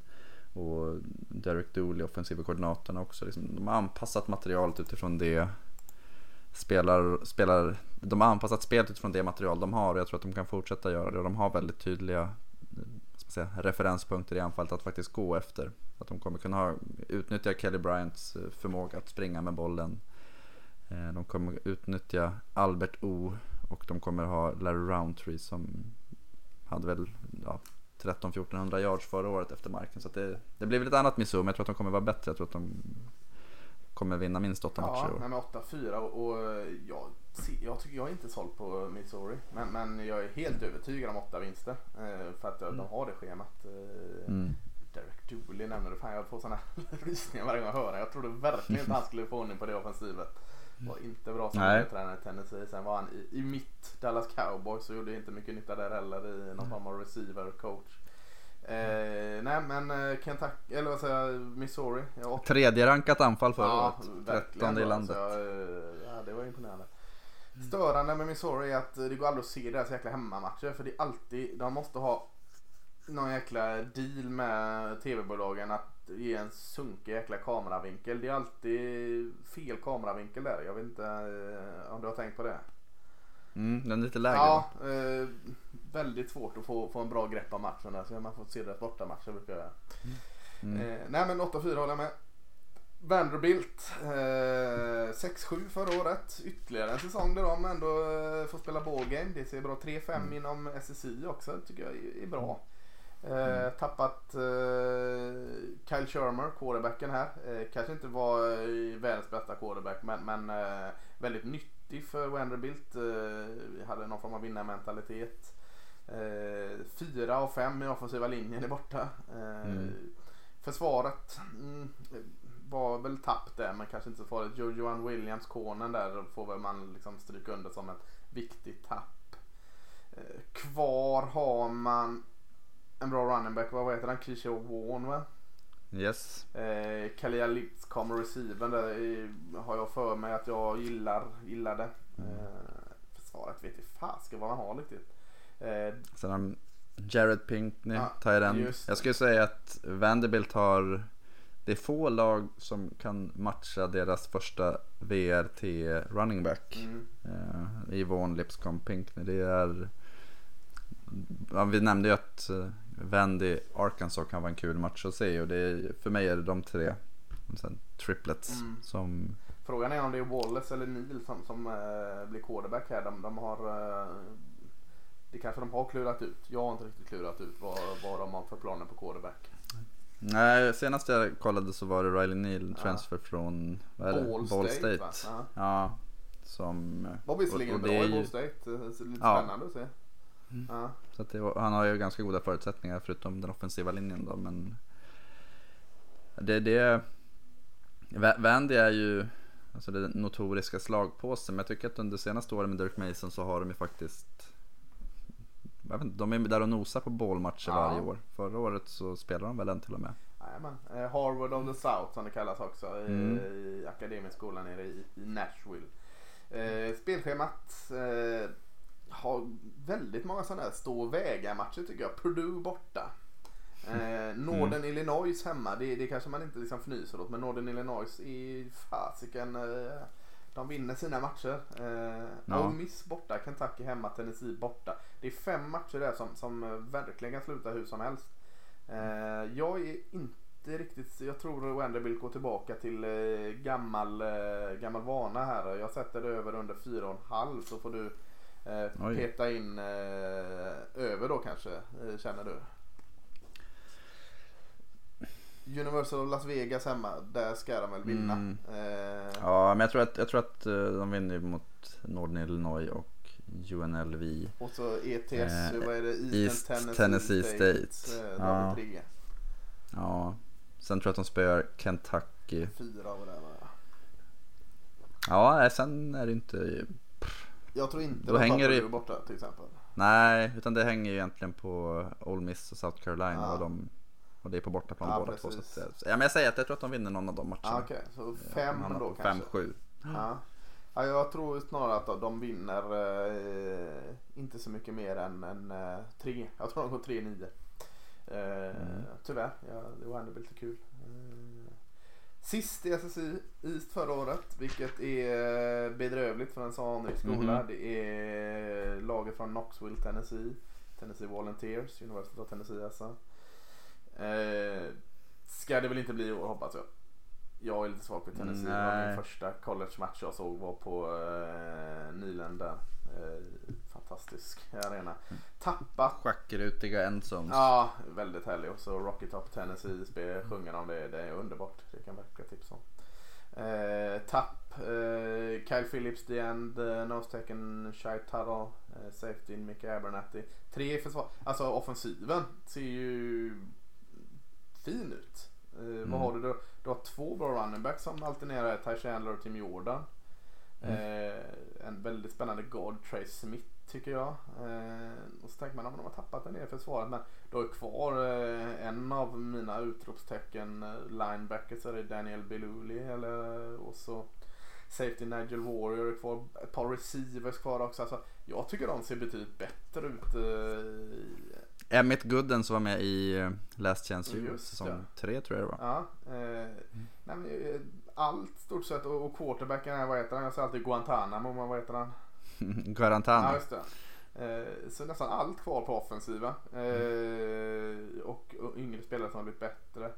Och Derek Dooley, offensiva koordinatorn också. Liksom, de har anpassat materialet utifrån det. Spelar, spelar, de har anpassat spelet utifrån det material de har och jag tror att de kan fortsätta göra det. Och de har väldigt tydliga säga, referenspunkter i anfallet att faktiskt gå efter. Att de kommer kunna ha, utnyttja Kelly Bryants eh, förmåga att springa med bollen eh, de kommer utnyttja Albert O och de kommer ha Larry Roundtree som hade väl ja, 13-1400 yards förra året efter marken. Så det, det blir väl ett annat Missouri, men jag tror att de kommer vara bättre. Jag tror att de kommer vinna minst åtta matcher. Ja, med 8-4 och, och jag, jag, tycker, jag är inte såld på Missouri. Men, men jag är helt övertygad om åtta vinster. Eh, för att mm. de har det schemat. Eh, mm. Derek Dooley nämner du. Fan jag får sådana rysningar varje gång jag hör det. Jag trodde verkligen inte han skulle få ordning på det offensivet. Var inte bra som tränare i Tennessee. Sen var han i, i mitt Dallas Cowboys så gjorde inte mycket nytta där heller i någon form av receiver coach. Eh, nej men eh, Kentucky, eller vad säger jag, Missouri. Jag Tredje rankat anfall förra ja, året. Trettonde i landet. Jag, eh, ja, det var imponerande. Störande med Missouri är att det går aldrig att se deras jäkla hemmamatcher. För det är alltid, de måste ha någon jäkla deal med tv-bolagen att ge en sunkig jäkla kameravinkel. Det är alltid fel kameravinkel där. Jag vet inte eh, om du har tänkt på det? Mm, den är lite lägre. Ja, eh, väldigt svårt att få, få en bra grepp om matchen där. Så man får se deras bortamatcher brukar jag mm. eh, Nej men 8-4 håller jag med. Vanderbilt eh, 6-7 förra året. Ytterligare en säsong där de ändå eh, får spela ballgame. Det ser bra 3-5 mm. inom SSI också. Tycker jag är, är bra. Mm. Tappat eh, Kyle Shermer, quarterbacken här. Eh, kanske inte var eh, världens bästa quarterback men, men väldigt nyttig för Vanderbilt. Eh, hade någon form av vinnarmentalitet. Fyra av fem i offensiva linjen är borta. Mm. Försvaret mm, var väl tapp där men kanske inte så farligt. Jojoan Williams, konen där får väl man liksom stryka under som ett viktigt tapp. Kvar har man en bra running back. Vad heter han? Keisha Warren va? Yes. Eh, Kalia Litz kommer receiven där i, har jag för mig att jag gillar, gillade. Mm. Eh, försvaret vet inte fasiken vad man har riktigt. Eh, Sen Jared Pinkney, ja, Tyren. Jag skulle säga att Vanderbilt har det är få lag som kan matcha deras första VRT running back. Mm. Eh, Yvonne Lipscomb Pinkney. Det är ja, vi nämnde ju att uh, Vandy Arkansas kan vara en kul match att se och det är, för mig är det de tre sen, triplets mm. som Frågan är om det är Wallace eller Neil som, som uh, blir quarterback här. De, de har uh, Det kanske de har klurat ut. Jag har inte riktigt klurat ut vad, vad de har för planer på quarterback. Nej, senast jag kollade så var det Riley Neal, transfer ja. från vad är det? Ball, Ball State. State. Ja. Som... Var visserligen bra i Ball State. Lite ja. spännande att se. Mm. Ja. Så det, han har ju ganska goda förutsättningar förutom den offensiva linjen då. Men det, det Vandy är ju alltså det notoriska slagpåsen. Men jag tycker att under senaste åren med Dirk Mason så har de ju faktiskt jag vet inte, de är där och nosar på bålmatcher ja. varje år. Förra året så spelade de väl en till och med. Jajamän. Eh, Harvard of the South som det kallas också mm. i akademiskolan nere i, i Nashville. Eh, spelschemat eh, har väldigt många sådana här stå och väga matcher tycker jag. Purdue borta. Eh, Northern mm. Illinois hemma, det, det kanske man inte liksom fnyser åt men Northern Illinois är fasiken. Eh, de vinner sina matcher. Eh, ja. Ole Miss borta, Kentucky hemma, Tennessee borta. Det är fem matcher där som, som verkligen kan sluta hur som helst. Eh, jag är inte riktigt, jag tror Vanderbilt går tillbaka till eh, gammal, eh, gammal vana här. Jag sätter det över under 4,5 så får du Eh, peta in eh, över då kanske, eh, känner du? Universal Las Vegas hemma, där ska de väl vinna. Mm. Eh. Ja, men jag tror att, jag tror att de vinner mot Northern Illinois och UNLV. Och så ETS, eh, vad är det? East Tennessee, Tennessee State. State. Ja. ja. Sen tror jag att de spöar Kentucky. Fyra av det va? Ja, sen är det inte jag tror inte Då hänger det... borta till exempel. Nej, utan det hänger ju egentligen på Ole Miss och South Carolina. Ja. Och, de, och det är på bortaplan ja, båda två. Så att, ja, men jag säger att jag tror att de vinner någon av de matcherna. Ja, Okej, okay. så fem ja, då kanske? Fem, sju. Ja. ja, jag tror snarare att de vinner eh, inte så mycket mer än, än eh, tre. Jag tror de går tre nio. Eh, mm. Tyvärr, ja, det var ändå lite kul. Sist i SSI East förra året, vilket är bedrövligt för en sån anrik skola. Mm. Det är laget från Knoxville, Tennessee. Tennessee Volunteers, University of Tennessee alltså. Eh, ska det väl inte bli i år hoppas jag. Jag är lite svag för Tennessee. Det var min första college-match jag såg var på uh, Nyland där. Uh, fantastisk arena. Tappat. Schackrutiga endzones. Ja, väldigt härlig. Och så Rocky Top Tennessee spel, sjunger om det. Det är underbart. Det kan verkligen tipsa om. Eh, tapp. Eh, Kyle Phillips, The End, eh, Nose Taken, Shy Tuttle, eh, Safety, Mickey Abernathy. Tre i försvar. Alltså offensiven ser ju fin ut. Eh, mm. Vad har du då? Du har två bra running backs som alternerar Ty Chandler och Tim Jordan. Mm. Eh, en väldigt spännande guard, Trey Smith tycker jag. Eh, och så tänker man att de har tappat en del försvaret men du har kvar eh, en av mina utropstecken eh, linebackers är det Daniel Beluli eller och så Safety Nigel Warrior är kvar. Ett par receivers kvar också. Alltså, jag tycker de ser betydligt bättre ut. Eh, Emmett Gooden som var med i Last Chance U säsong 3 tror jag det var. Ja, eh, nej, men, allt stort sett och, och quarterbacken är, vad heter han? Jag säger alltid Guantanamo, men vad heter han? Garantano. Ja, just det. Eh, så nästan allt kvar på offensiva. Eh, och, och yngre spelare som har blivit bättre.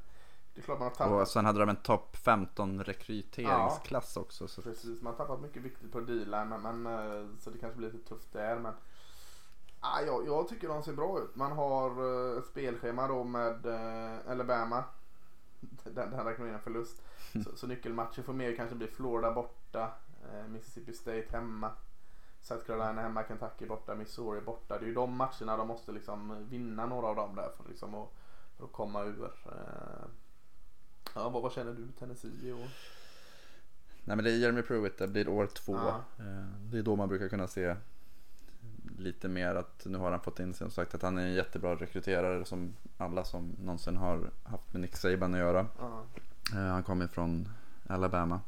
Det är klart man har tappat. Och sen hade de en topp 15 rekryteringsklass ja, också. Så. Precis, man har tappat mycket viktigt på D-line. Men, men, eh, så det kanske blir lite tufft där. Men, ah, jag, jag tycker de ser bra ut. Man har ett spelschema då med Alabama. Den, den räknar in en förlust. Så, så nyckelmatcher för mer kanske blir Florida borta. Mississippi State hemma. South Carolina hemma, Kentucky borta, Missouri borta. Det är ju de matcherna de måste liksom vinna några av dem där för, liksom att, för att komma ur. Eh, ja, vad, vad känner du Tennessee och? Nej men det är Jeremy Pruitt, det blir år två. Ja. Eh, det är då man brukar kunna se lite mer att nu har han fått in sig och sagt att han är en jättebra rekryterare som alla som någonsin har haft med Nick Saban att göra. Ja. Eh, han kommer från Alabama.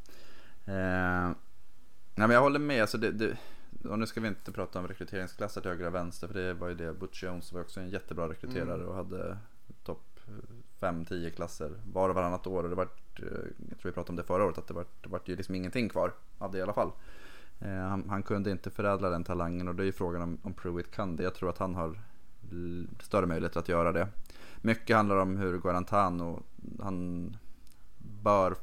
Nej men jag håller med. Alltså det, det, och nu ska vi inte prata om rekryteringsklasser till höger och vänster för det var ju det. Butch Jones var också en jättebra rekryterare mm. och hade topp 5-10 klasser var och varannat år. Och det var, eh, jag tror vi pratade om det förra året, att det var, det var ju liksom ingenting kvar av det i alla fall. Eh, han, han, kunde inte förädla den talangen och det är ju frågan om, om Pruitt kan det. Jag tror att han har större möjligheter att göra det. Mycket handlar om hur Guarantano, han bör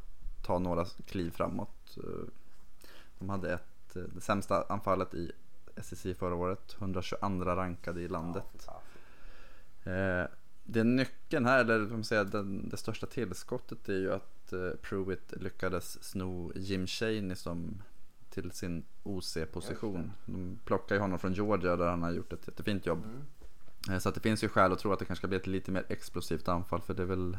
ta några kliv framåt. Eh, de hade ett det sämsta anfallet i SEC förra året. 122 rankade i landet. Ja, eh, det nyckeln här, eller man säga, den, det största tillskottet är ju att eh, Pruitt lyckades sno Jim Chaney som till sin OC-position. De plockar ju honom från Georgia där han har gjort ett jättefint jobb. Mm. Eh, så att det finns ju skäl att tro att det kanske ska bli ett lite mer explosivt anfall för det är väl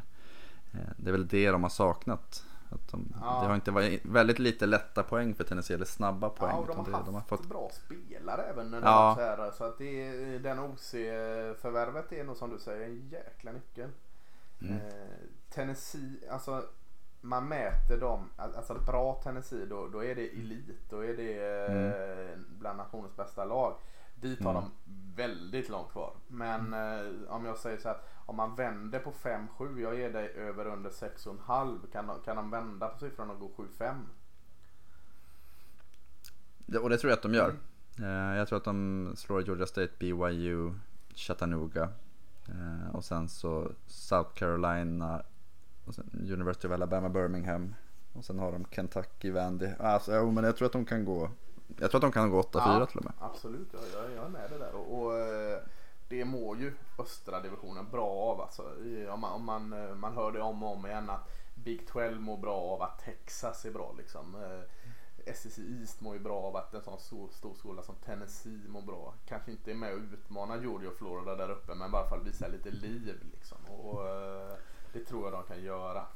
eh, det, är väl det de har saknat. Att de, ja. Det har inte varit väldigt lite lätta poäng för Tennessee, eller snabba poäng. Ja, och de har, haft de har fått bra spelare även när ja. de här, Så att det den OC-förvärvet är nog som du säger en jäkla nyckel. Mm. Eh, Tennessee, alltså man mäter dem, alltså bra Tennessee då, då är det elit. Då är det mm. eh, bland nationens bästa lag. Dit har mm. de väldigt långt kvar. Men eh, om jag säger så här om man vänder på 5-7, jag ger dig över under 6,5. Kan, kan de vända på siffran och gå 7-5? Och det tror jag att de gör. Mm. Jag tror att de slår Georgia State, BYU, Chattanooga. Eh, och sen så South Carolina, och sen University of Alabama, Birmingham. Och sen har de Kentucky, Vandy. Alltså, jo, men jag tror att de kan gå jag tror att de kan gå 8-4 ja, till och med. Absolut, jag, jag är med det där. Och, och eh, det mår ju östra divisionen bra av. Alltså, om man, om man, eh, man hör det om och om igen att Big 12 mår bra av att Texas är bra. Liksom. Eh, SEC East mår ju bra av att en sån stor, stor skola som Tennessee mår bra. Kanske inte är med och utmanar Georgia och Florida där uppe men i alla fall visa lite liv. Liksom. Och, det tror jag de kan göra.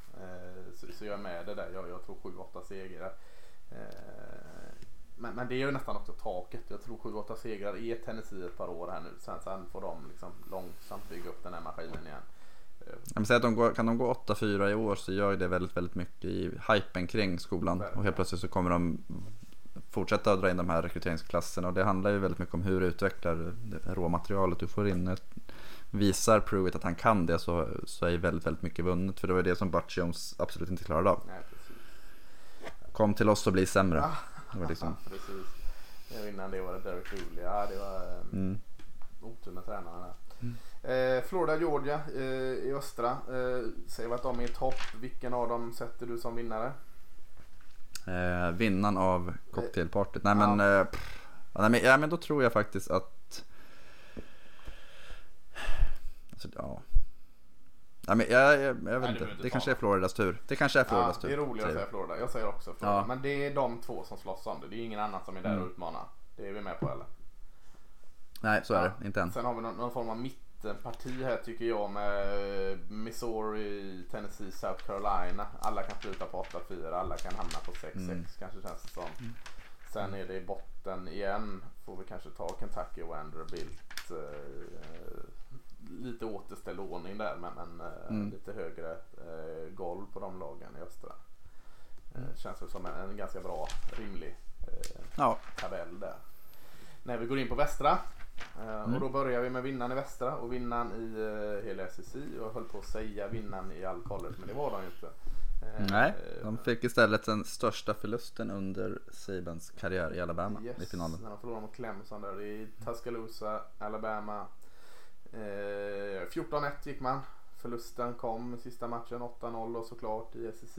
Så, så jag är med det där. Jag, jag tror 7-8 segrar. Men, men det är ju nästan också taket. Jag tror 7-8 segrar är Tennessee ett par år här nu. Sen, sen får de liksom långsamt bygga upp den här maskinen igen. Jag säga att de går, kan de gå 8-4 i år så gör det väldigt, väldigt mycket i hypen kring skolan. Och helt plötsligt så kommer de fortsätta dra in de här rekryteringsklasserna. Och det handlar ju väldigt mycket om hur du utvecklar råmaterialet du får in. Visar Pruitt att han kan det så, så är väldigt, väldigt mycket vunnet. För det var det som Butch Jones absolut inte klarade av. Nej, Kom till oss och bli sämre. Det var liksom... Precis. Innan det var det Derek Dooley. Ja, det var um, mm. otur med tränarna. Mm. Eh, Florida, Georgia eh, i östra. Eh, säger vi att de är i topp. Vilken av dem sätter du som vinnare? Eh, vinnaren av cocktailpartyt. Nej Ja. men, eh, pff, ja, nej, men, ja, men då tror jag faktiskt att... Alltså, ja. Nej, men jag, jag, jag vet du inte. behöver inte Det ta kanske är. Floridas tur. Det kanske är Ja, Floridas det är tur. roligt att säger säga. Florida. Jag säger också Florida. Ja. Men det är de två som slåss om det. Det är ingen annan som är där Mm. och utmanar. Det är vi med på eller? Nej, så är Ja. det. Inte än. Sen har vi någon, någon form av mittenparti här tycker jag med Missouri, Tennessee, South Carolina. Alla kan sluta på 8-4, alla kan hamna på 6-6 Mm. kanske känns det som. Sen är det i botten igen får vi kanske ta Kentucky och Vanderbilt. Eh, lite återställd ordning där men, men eh, Mm. lite högre eh, golv på de lagen i östra. Eh, Mm. känns väl som en, en ganska bra, rimlig eh, Ja, tabell där. När vi går in på västra. eh, Mm. Och då börjar vi med vinnaren i västra och vinnaren i uh, hela. Och jag höll på att säga vinnaren i all college men det var de ju inte. Nej. eh, De fick istället den största förlusten under Sabans karriär i Alabama i finalen. När de förlorade mot Clemson där i Tuscaloosa, Alabama. Eh, 14-1 gick man. Förlusten kom sista matchen 8-0 och såklart i SEC.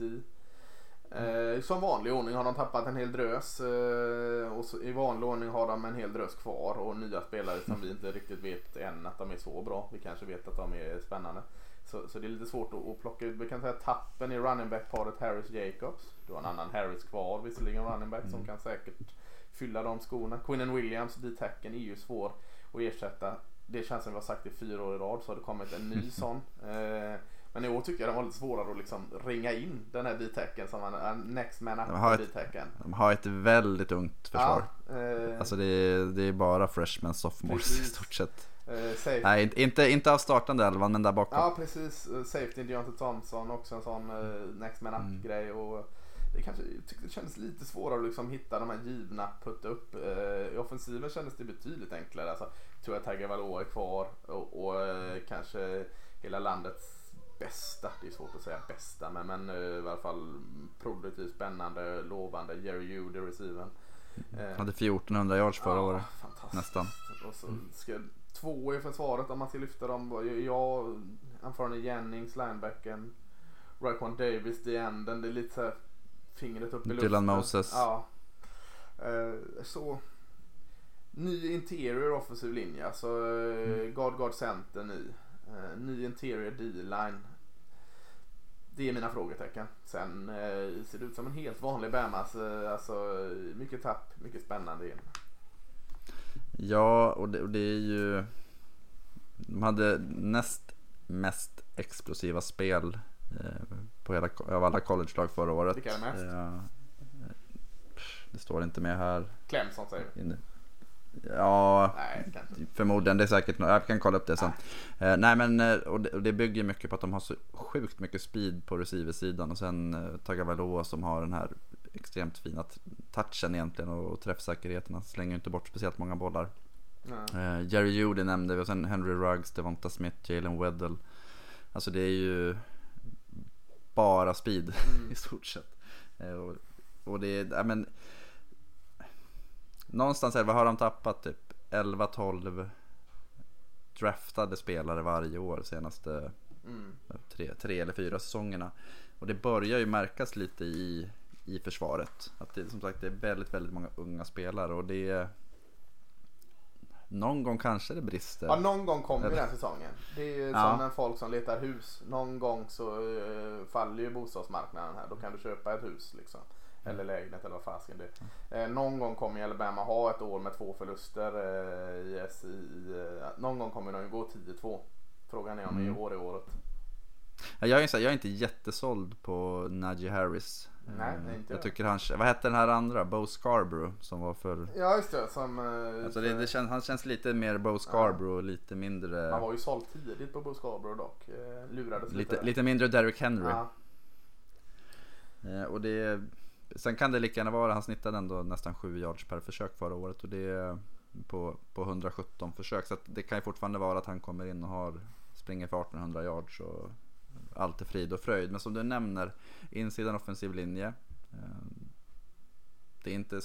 Eh, som vanlig ordning har de tappat en hel drös eh, och så, i vanlig ordning har de en hel drös kvar och nya spelare som vi inte riktigt vet än att de är så bra. Vi kanske vet att de är spännande. Så, så det är lite svårt att, att plocka ut. Vi kan säga tappen i running back-paret Harris Jacobs. Du har en annan Harris kvar visserligen running back som Mm. kan säkert fylla de skorna. Quinnen Williams, D-tacken, är ju svår att ersätta. Det känns som vi har sagt i fyra år i rad så har det kommit en ny sån. Eh, men i år tycker jag det var lite svårare att liksom ringa in den här D-tacken som man, uh, next man De har up ett-. De har ett väldigt ungt försvar. Ja, eh, Alltså det är, det är bara freshmen, sophomores i stort sett. eh. Nej, inte- inte, av startande elvan, men där bakom. Ja precis, Eh, Safety Deontay Thompson också en sån uh, next man up Mm. grej och det kanske tyckte det kändes lite svårare att liksom hitta de här givna putta upp. Eh, I offensiven kändes det betydligt enklare. Alltså, tror jag Tagovailoa är kvar och, och eh, kanske hela landets bästa, det är svårt att säga bästa men, men eh, i alla fall produktivt, spännande, lovande Jerry Judy receiven. Eh, Hade 1400 yards förra ja, året. Fantastiskt. nästan. Och så ska två i försvaret om man ska lyfta dem. Jag, Anthony Jennings, linebacken. Raekwon Davis, the enden. Det är lite så här fingret upp i luften. Dylan Moses. Ja. Eh, så. Ny interior offensiv linje. Alltså mm. guard guard center ny. Eh, ny interior D-line. Det är mina frågetecken. Sen eh, ser det ut som en helt vanlig Bamas. Eh, alltså mycket tapp, mycket spännande igen. Ja, och det, och det är ju... De hade näst mest explosiva spel eh, på hela, av alla college-lag förra året. Vilka är det mest? Eh, det står inte med här. Clemson säger inne. Ja, Nej, förmodligen. Det är säkert nå- Jag kan kolla upp det sen. Eh, nej men, eh, och det, och det bygger mycket på att de har så sjukt mycket speed på receiversidan. Och sen Tagovailoa som har den här extremt fina touchen egentligen och, träffsäkerheten. Han slänger inte bort speciellt många bollar. Nej. Jerry Judy nämnde vi och sen Henry Ruggs, Devonta Smith, Jalen Weddle. Alltså det är ju bara speed Mm. i stort sett. Eh, och, och det är, ja men Någonstans är det, vad har de tappat? Typ 11-12 draftade spelare varje år senaste Mm. tre, tre eller fyra säsongerna. Och det börjar ju märkas lite i, i försvaret. Att det som sagt det är väldigt, väldigt många unga spelare och det någon gång kanske det brister. Ja, någon gång kommer ju den säsongen. Det är ju Ja. som en folk som letar hus. Någon gång så eh, faller ju bostadsmarknaden här. Då kan du köpa ett hus liksom. Eller lägenhet eller vad fasken det är. Eh, någon gång kommer ju Alabama ha ett år med två förluster. Eh, i SI, eh, någon gång kommer de ju gå 10-2. Frågan är om Mm. i år är året. Ja, Jag är, så här, jag är inte jättesåld på Najee Harris. Nej, nej, inte jag tycker han, vad hette den här andra? Bo Scarborough som var för... Ja just det. Som, eh, Alltså det, det känns, han känns lite mer Bo Scarborough och lite mindre... Man var ju såld tidigt på Bo Scarborough dock. Eh, lurades lite. Lite, lite mindre Derrick Henry. Ja. Eh, och det, sen kan det lika gärna vara, han snittade ändå nästan 7 yards per försök förra året och det är på, på 117 försök. Så det kan ju fortfarande vara att han kommer in och har, springer för 1800 yards och allt är frid och fröjd. Men som du nämner, insidan offensiv linje. eh, Det är inte,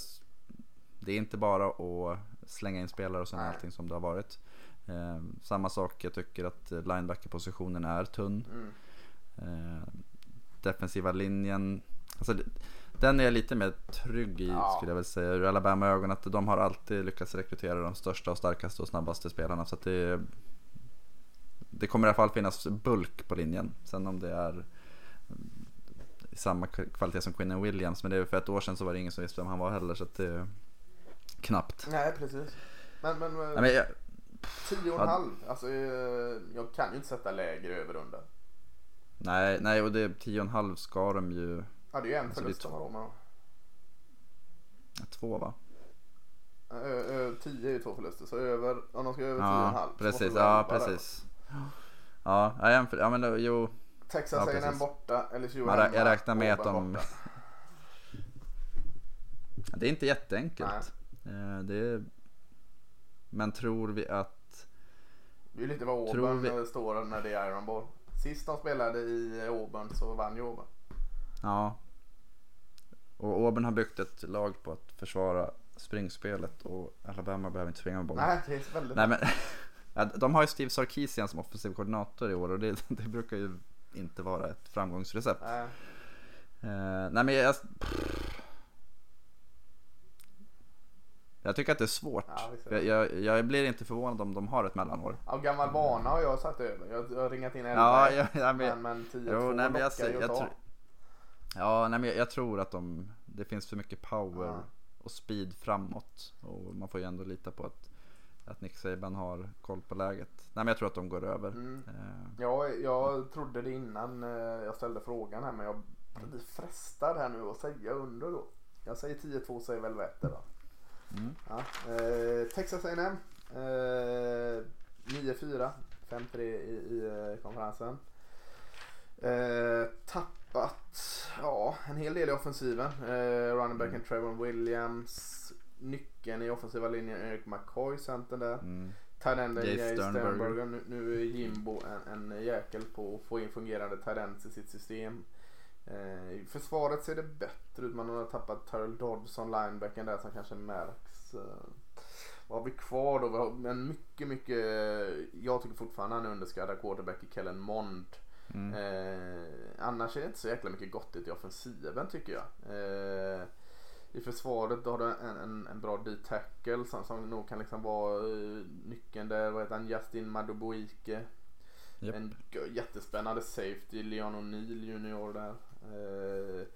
det är inte bara att slänga in spelare och sen allting som det har varit. Eh, samma sak, jag tycker att linebacker-positionen är tunn. Mm. Eh, defensiva linjen, alltså den är jag lite mer trygg i Ja. skulle jag väl säga. Ur Alabama ögon att de har alltid lyckats rekrytera de största och starkaste och snabbaste spelarna. Så att det, det kommer i alla fall finnas bulk på linjen. Sen om det är i samma kvalitet som Quinnen Williams. Men det är för ett år sedan så var det ingen som visste vem han var heller. Så att det är knappt. Nej precis. Men, men, Nej, men jag, tio och en halv. Alltså eh, jag kan ju inte sätta lägre över under. nej, nej, och det 10,5 ska de ju. Ja det är ju en Alltså, förlust två. de har. Två va? Ö- ö- 10 är ju två förluster så över, om de ska över 10 och en Ja, halv precis. Ja, elva där. Ja, jag jämför, ja men då, jo. Texas Ja, A&M borta, LSU Man rä- hemma, jag räknar med att de-. Det är inte jätteenkelt. Eh, Det är, men tror vi att... Det är lite vad Auburn vi- vi... står när det är Iron Bowl. Sist de spelade i Auburn så vann ju Auburn. Ja. Och Auburn har byggt ett lag på att försvara springspelet och Alabama behöver inte springa med bollen. Nej, det är väldigt... Nej men, ja, de har ju Steve Sarkisian som offensiv koordinator i år och det, det brukar ju inte vara ett framgångsrecept. Nej. Eh, nej men jag, jag tycker att det är svårt. Ja, jag, jag, jag blir inte förvånad om de har ett mellanår. Av gammal vana har jag satt över. Jag, jag har ringat in 11 Ja, ja, ja, men, men, men 10 jo, 2 nej, men jag, lockar jag, jag, ta. tror- ja, nej, men jag, jag tror att de, det finns för mycket power Ja. och speed framåt. Och man får ju ändå lita på att, att Nick Saban har koll på läget. Nej men jag tror att de går över. Mm. Eh, Ja, jag trodde det innan eh, jag ställde frågan här men jag blir frestad här nu att säga under då. Jag säger 10-2 säger väl Vätter då. Mm. Ja. Eh, Texas A&M eh, 9-4, 5-3 i, i eh, konferensen. Eh, tappat ja, en hel del i offensiven. Eh, running backen Trevor Williams. Nyckeln i offensiva linjen Eric McCoy, centern där. Mm. Tidenden Jay Sternberger. Nu, nu är Jimbo en, en jäkel på att få in fungerande tidends i sitt system. Eh, försvaret ser det bättre ut. Man har tappat Terrell Dodson, linebacken där som kanske märks. Eh, vad har vi kvar då? Vi har en mycket, mycket, jag tycker fortfarande han är underskattad quarterback i Kellen Mond. Mm. Eh, annars är det inte så jäkla mycket gott i offensiven tycker jag. Eh, I försvaret då har du en, en, en bra D-tackle som, som nog kan liksom vara eh, nyckeln där. Vad heter han? Justin Madubuike. Japp. En jättespännande safety. Leon O'Neill junior där. Eh,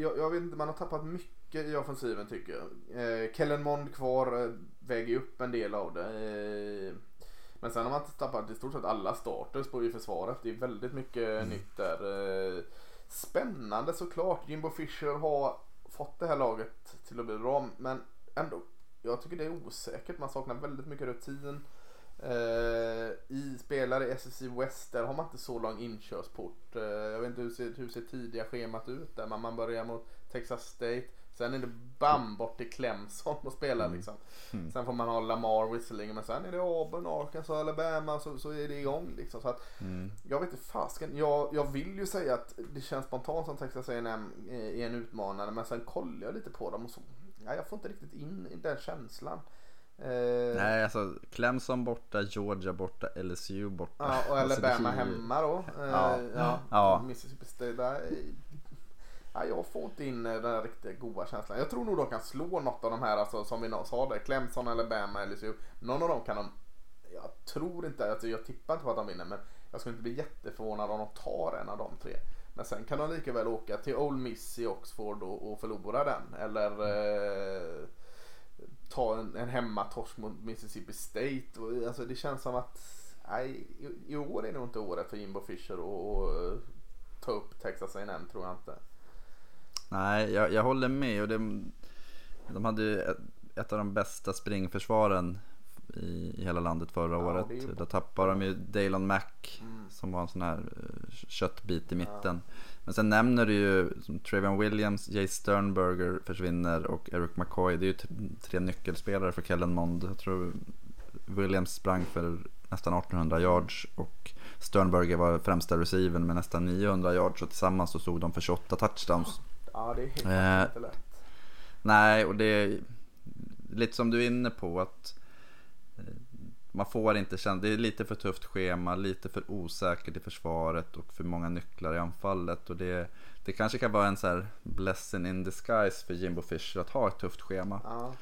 jag, jag vet inte, man har tappat mycket i offensiven tycker jag. Eh, Kellen Mond kvar eh, väger upp en del av det. Eh, men sen har man tappat i stort sett alla starters på i försvaret. Det är väldigt mycket nytt där. Spännande såklart. Jimbo Fisher har fått det här laget till att bli bra. Men ändå, jag tycker det är osäkert. Man saknar väldigt mycket rutin. Eh, I spelare i SSC West där har man inte så lång inkörsport. Eh, jag vet inte hur ser, hur ser tidiga schemat ut där. Men man börjar mot Texas State. Sen är det bam bort till Clemson och spela Mm. liksom. Mm. Sen får man ha Lamar visserligen men sen är det Auburn, Arkansas, Alabama så, så är det igång liksom. Så att Mm. jag vet inte fasken. Jag, jag vill ju säga att det känns spontant som Texas A&M är en utmanare men sen kollar jag lite på dem och så. Ja, jag får inte riktigt in i den känslan. Eh, Nej alltså Clemson borta, Georgia borta, LSU borta. Ja, och Alltså, Alabama ju- hemma då. Eh, Ja. ja. Ja. Mississippi State där. Ja, jag får inte in eh, den där riktigt goda känslan. Jag tror nog de kan slå något av de här alltså, som vi sa där. Clemson, Alabama, så. Någon av dem kan de. Jag tror inte, alltså, jag tippar inte på att de vinner men jag skulle inte bli jätteförvånad om de tar en av de tre. Men sen kan de lika väl åka till Ole Miss i Oxford och, och förlora den. Eller eh, ta en, en hemmatorsk mot Mississippi State. Och, alltså, det känns som att nej, i, i år är nog inte året för Jimbo Fisher att eh, ta upp Texas A&M tror jag inte. Nej, jag, jag håller med. Och det, de hade ju ett, ett av de bästa springförsvaren i, i hela landet förra Ja, året. ju- Då tappade de ju Dalon Mack Mm. som var en sån här eh, köttbit i mitten. Men sen nämner du ju som Travion Williams, Jay Sternberger försvinner och Eric McCoy. Det är ju tre nyckelspelare för Kellen Mond. Jag tror Williams sprang för nästan 1800 yards och Sternberger var främsta receiven med nästan 900 yards och tillsammans så stod de för 28 touchdowns. Ja, det är helt Eh, inte lätt. Nej, och det är lite som du är inne på att eh, man får inte känna, det är lite för tufft schema, lite för osäkert i försvaret och för många nycklar i anfallet. Och det, det kanske kan vara en så här blessing in disguise för Jimbo Fisher att ha ett tufft schema. Ja.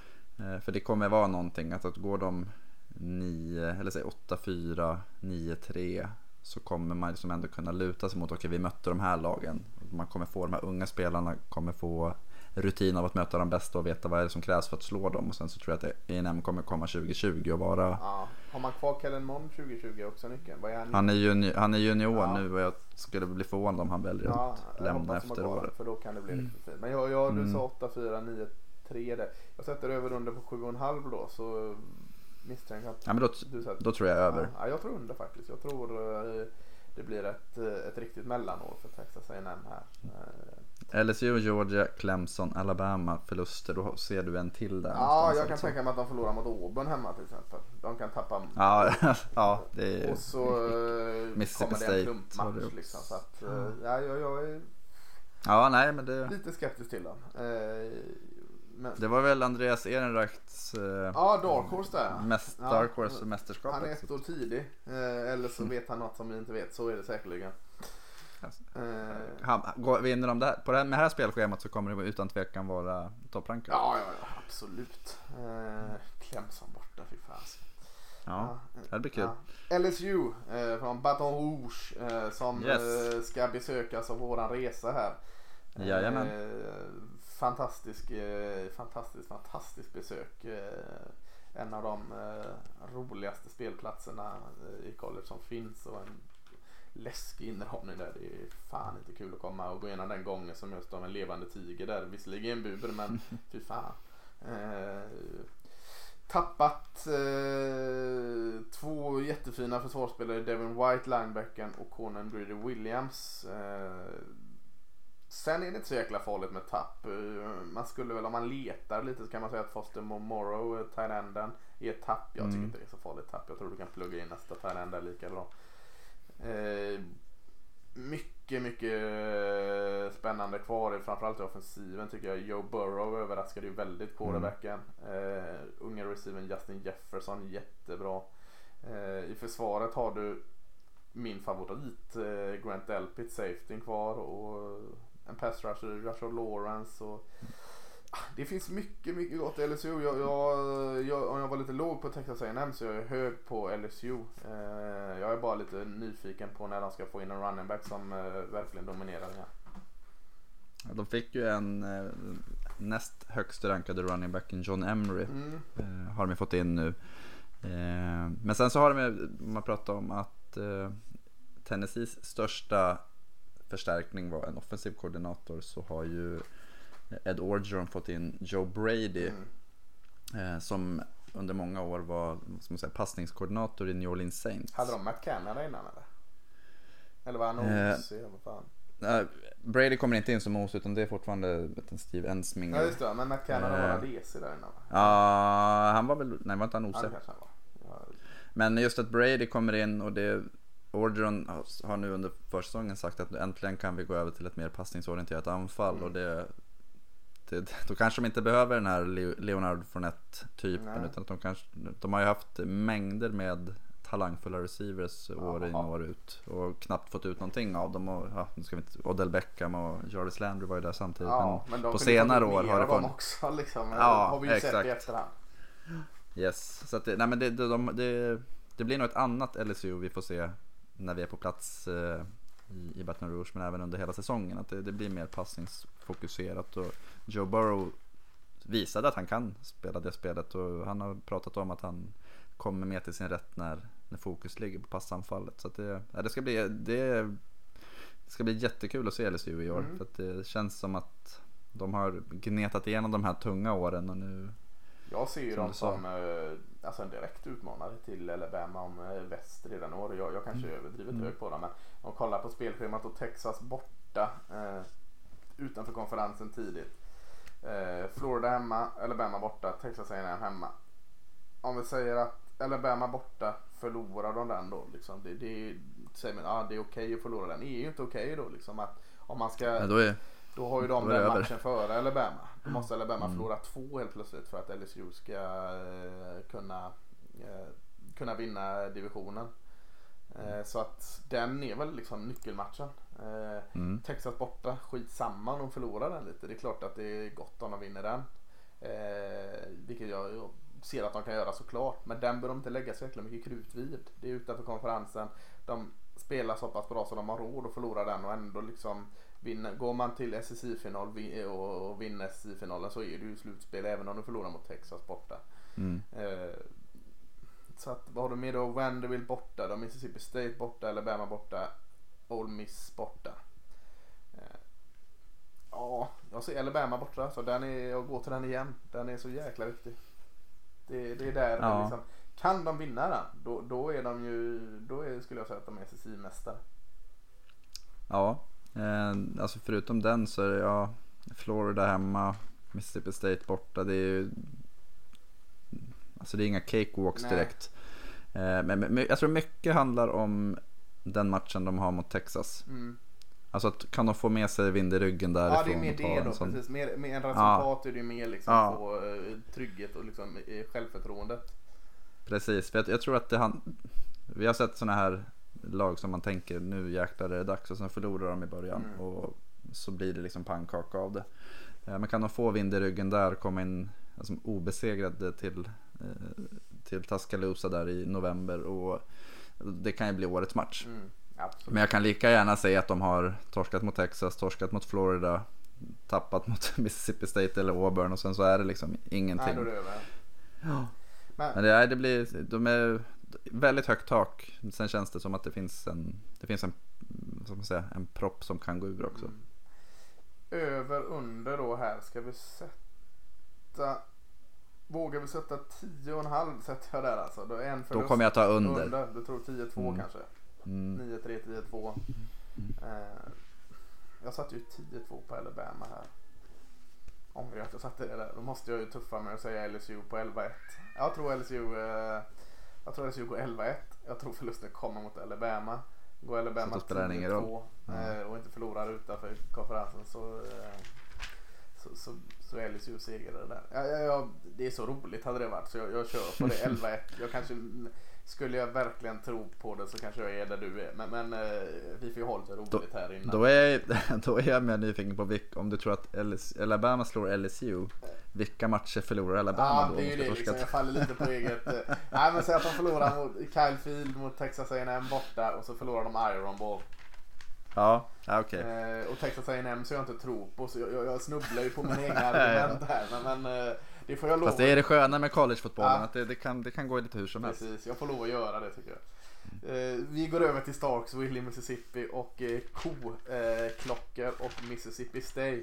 Eh, För det kommer vara någonting att, att går de 9, eller säg 8-4, 9-3 så kommer man liksom ändå kunna luta sig mot, okej vi mötte de här lagen. Man kommer få, de här unga spelarna kommer få rutin av att möta de bästa och veta vad är det som krävs för att slå dem. Och sen så tror jag att ENM kommer komma 2020 och vara Ja. Har man kvar Kellen Mond 2020 också nyckeln? Vad är han? Han är, juni, han är junior Ja. nu och jag skulle bli förvånad om han väljer Ja, att lämna efter året. För då kan det bli Mm. riktigt fint. Men jag, jag, du Mm. sa 8, 4, 9, 3 där. Jag sätter över under på 7,5 då så misstänker jag att Ja men då, du sätter då tror jag över. Ja, jag tror under faktiskt. Jag tror eh, det blir ett, eh, ett riktigt mellanår för Texas A&M här. Eh, LSU, Georgia, Clemson, Alabama förluster. Då ser du en till där. Ja, jag kan alltså. tänka mig att de förlorar mot Auburn hemma till exempel. De kan tappa Ja, ja det är... och så eh, kommer det en klumpmatch liksom. Så att, ja, jag, jag är Ja, nej men det... lite skeptisk till dem. Eh, men, Det var väl Andreas Ehrenreichs eh, ja, Dark Horse där. mest Ja. Dark Horse mästerskapet. Han är ett år tidig. Eh, eller så vet han något som vi inte vet. Så är det säkerligen. Alltså, Eh, Han, går, vinner de det här, på det här, med det här spelschemat så kommer det utan tvekan vara topprankade. ja, ja, ja, absolut. Eh, Clemson borta, fy fan. Ja, det blir kul. Ja. LSU eh, från Baton Rouge eh, som Yes. eh, ska besökas av våran resa här. Jajamän. Eh, fantastisk, eh, fantastisk, fantastisk besök. Eh, en av de eh, roligaste spelplatserna i college som finns och en läskig inramning där. Det är fan inte kul att komma och gå igenom den gången som just av en levande tiger där. Visserligen en bur men fy fan. Tappat eh, två jättefina försvarsspelare, Devin White, linebacken och Conan Greedy Williams. Eh, sen är det inte så jäkla farligt med tapp. Eh, man skulle väl om man letar lite så kan man säga att Foster Morrow, eh, tight enden, är ett tapp. Jag tycker Mm. inte det är så farligt tapp. Jag tror du kan plugga in nästa end där lika bra. Eh, mycket, mycket eh, spännande kvar, i- framförallt i offensiven tycker jag. Joe Burrow överraskade ju väldigt quarterbacken. Eh, unga receiven Justin Jefferson, jättebra. Eh, I försvaret har du min favorit, eh, Grant Delpit, safetyn kvar och en pass rusher, Joshua Lawrence och Ah, det finns mycket, mycket gott i LSU. Jag, jag, jag, om jag var lite låg på Texas A&M så är jag hög på LSU. Eh, jag är bara lite nyfiken på när de ska få in en running back som eh, verkligen dominerar här. De fick ju en eh, näst högst rankade running backen John Emery. Mm. Eh, har de fått in nu. Eh, men sen så har de man pratar om att eh, Tennessees största förstärkning var en offensiv koordinator så har ju Ed Orgeron fått in Joe Brady Mm. eh, som under många år var vad man säga, passningskoordinator i New Orleans Saints. Hade de Matt Canada innan eller? Eller var han Eh, OC? Vad fan? Eh, Brady kommer inte in som os utan det är fortfarande vet, Steve Ensminger. Ja just det, men Matt Canada var Eh. han DC där innan? Ja, han var väl, nej var inte han OC? var. Ja, Men just att Brady kommer in och det Orgeron har nu under försäsongen sagt att äntligen kan vi gå över till ett mer passningsorienterat anfall Mm. och det, det Då kanske de inte behöver den här Le- Leonard Fournette typen utan att de kanske De har ju haft mängder med talangfulla receivers år in och år ut och knappt fått ut någonting av dem och ja, nu ska vi inte, Odell Beckham och Jarvis Landry var ju där samtidigt ja, men, de på senare år har det funnits också liksom. Ja, har vi ju sett exakt. i efterhand. Yes, så att det, nej men det, det, de, det, det blir nog ett annat LSU vi får se när vi är på plats eh, i, i Baton Rouge men även under hela säsongen. Att det, det blir mer passningsfokuserat och Joe Burrow visade att han kan spela det spelet och han har pratat om att han kommer mer till sin rätt när, när fokus ligger på passanfallet. Så det, ja, det, ska bli, det, det ska bli jättekul att se LSU i år Mm. för det känns som att de har gnetat igenom de här tunga åren och nu Jag ser ju dem som eh, alltså en direkt utmanare till Alabama om eh, väst redan i år. Jag, jag kanske är överdrivet Mm. hög på dem men om man kollar på spelschemat och Texas borta eh, utanför konferensen tidigt. Eh, Florida hemma, Alabama borta, Texas A&M hemma. Om vi säger att Alabama borta förlorar de den då liksom. Det, det, säger man, ah, det är okej att förlora den. Det är ju inte okej då liksom att om man ska Ja, då är, då har ju de den över. matchen före Alabama. Då måste Alabama Mm. förlora två helt plötsligt för att LSU ska eh, kunna eh, kunna vinna divisionen. Eh, så att den är väl liksom nyckelmatchen. Mm. Texas borta, skitsamma om de förlorar den lite. Det är klart att det är gott om de vinner den. Vilket jag jag ser att de kan göra såklart. Men den bör de inte lägga så jäkla mycket krut vid. Det är utanför konferensen. De spelar så pass bra så de har råd att förlora den och ändå liksom vinna. Går man till SSI-final och vinner SSI-finalen så är det ju slutspel även om du förlorar mot Texas borta. Mm. Eh, så att, vad har du med då? Vanderbilt borta, då Mississippi State borta, Alabama borta, Ole Miss borta. Eh, ja, jag ser Alabama borta så den är, jag går till den igen. Den är så jäkla viktig. Det, det är där Ja. liksom, kan de vinna den då, då är de ju, då är, skulle jag säga att de är SSI-mästare. Ja, eh, alltså förutom den så är det ja, Florida hemma, Mississippi State borta. Det är ju Alltså det är inga cakewalks Nej. direkt. Eh, men, men jag tror mycket handlar om den matchen de har mot Texas. Mm. Alltså att kan de få med sig vind i ryggen därifrån? Ja det är mer det då sån- precis. Mer, mer än resultat är det ju mer liksom Ja. få eh, trygghet och liksom eh, självförtroendet. Precis, för jag, jag tror att det han... Vi har sett sådana här lag som man tänker nu jäklar är det dags och sen förlorar de i början Mm. och så blir det liksom pannkaka av det. Eh, Men kan de få vind i ryggen där, komma in alltså, obesegrade till, eh, till Tuscaloosa där i november och det kan ju bli årets match. Mm. Men jag kan lika gärna säga att de har torskat mot Texas, torskat mot Florida, tappat mot Mississippi State eller Auburn och sen så är det liksom ingenting. Nej, är det över. Ja. Men, Men det, är, det blir, de är väldigt högt tak. Sen känns det som att det finns en, det finns en, man säga, en propp som kan gå ur också. Mm. Över under då här ska vi sätta. Vågar vi sätta 10,5 sätter jag där alltså. Då är en Då kommer jag ta under. Du tror 10-2 Mm. kanske? Mm. 9-3, 10-2. Eh, jag satte ju 10-2 på Alabama här. Ångrar jag att jag satte det där. Då måste jag ju tuffa mig och säga LSU på 11-1. Jag tror LSU, eh, jag tror LSU går 11-1. Jag tror förlusten kommer mot Alabama. Går Alabama då spelar det ingen 10-2 Ja. eh, och inte förlorar utanför konferensen så, eh, så, så, så är LSU segrare där. Ja, ja, ja, det är så roligt hade det varit så jag, jag kör på det 11-1. Jag kanske, skulle jag verkligen tro på det så kanske jag är där du är. Men, men eh, vi får ju ha lite roligt här innan. Då är, då är jag mer nyfiken på vilk, om du tror att LS, Alabama slår LSU. Vilka matcher förlorar Alabama Ja, då? det är ju det liksom. Jag faller lite på eget. eh, Nej men säg att de förlorar mot Kyle Field mot Texas A&M borta och så förlorar de Iron Bowl. Ja, ja okej. Eh, och Texas A&M så jag inte tror på så jag, jag, jag snubblar ju på mina egna argument här. Men, men det får jag lov Fast det är det sköna med collegefotbollen, Ja. att det, det, kan, det kan gå lite hur som helst. Precis, jag får lov att göra det tycker jag. Eh, vi går över till Starksville i Mississippi och eh, ko-klockor och Mississippi State.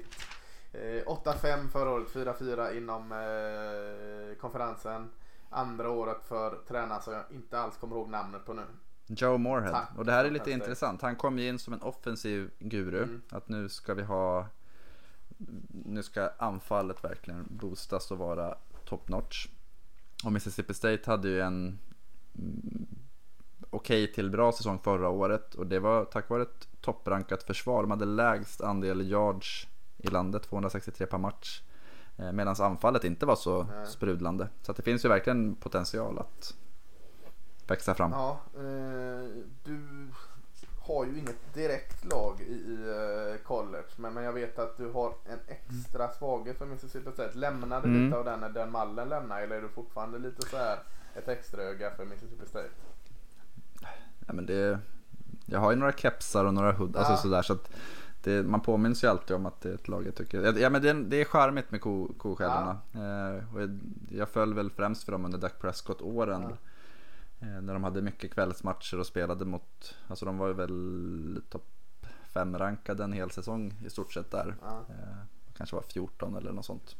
Eh, 8-5 förra året, 4-4 inom eh, konferensen. Andra året för tränaren som jag inte alls kommer ihåg namnet på nu. Joe Moorhead. Tack. Och det här är lite Tack. intressant. Han kom ju in som en offensiv guru. Mm. Att nu ska vi ha... Nu ska anfallet verkligen boostas och vara top notch. Och Mississippi State hade ju en mm, okej till bra säsong förra året. Och det var tack vare ett topprankat försvar. De hade lägst andel yards i landet, 263 per match. Eh, Medan anfallet inte var så Nej. sprudlande. Så det finns ju verkligen potential att växa fram. Ja, eh, du har ju inget direkt lag i, i eh, college men, men jag vet att du har en extra svaghet för Mississippi State. Lämnade Mm. lite av den när den mallen lämnar eller är du fortfarande lite så här ett extra öga för Mississippi State? Ja, men det, jag har ju några kepsar och några hood, alltså Ja. sådär så att det, man påminns ju alltid om att det är ett lag jag tycker. Ja men det, är- det är charmigt med ko, koskällorna. Eh, och jag, jag föll väl främst för dem under Dak Prescott-åren. Eh, när de hade mycket kvällsmatcher och spelade mot, alltså de var ju väl topp 5 rankade en hel säsong i stort sett där. Ja. Eh, kanske var 14 eller något sånt.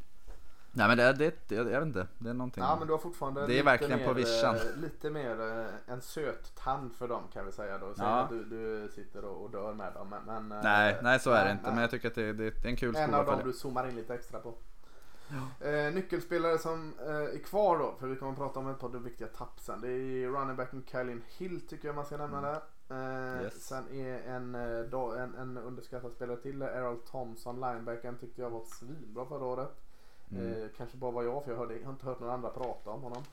Nej men det, är- det, jag vet inte, det är någonting. Ja men du har fortfarande Det är verkligen mer, på vischan. eh, Lite mer eh, en söt tand för dem kan vi säga då. Säg Ja. att du, du sitter och, och dör med dem. Men, eh, nej, nej så är det nej, inte. nej. Men jag tycker att det, det, är en kul En skola av att dem du zoomar in lite extra på. Eh, nyckelspelare som eh, är kvar då, för vi kommer att prata om ett par viktiga tapp sen. Det är running backen Kylin Hill tycker jag man ska nämna där. Eh, Yes. Sen är en, eh, då, en, en underskattad spelare till, Errol Thompson, linebacken tyckte jag var svinbra förra året. Mm. Eh, kanske bara var jag för jag, hörde, jag har inte hört några andra prata om honom.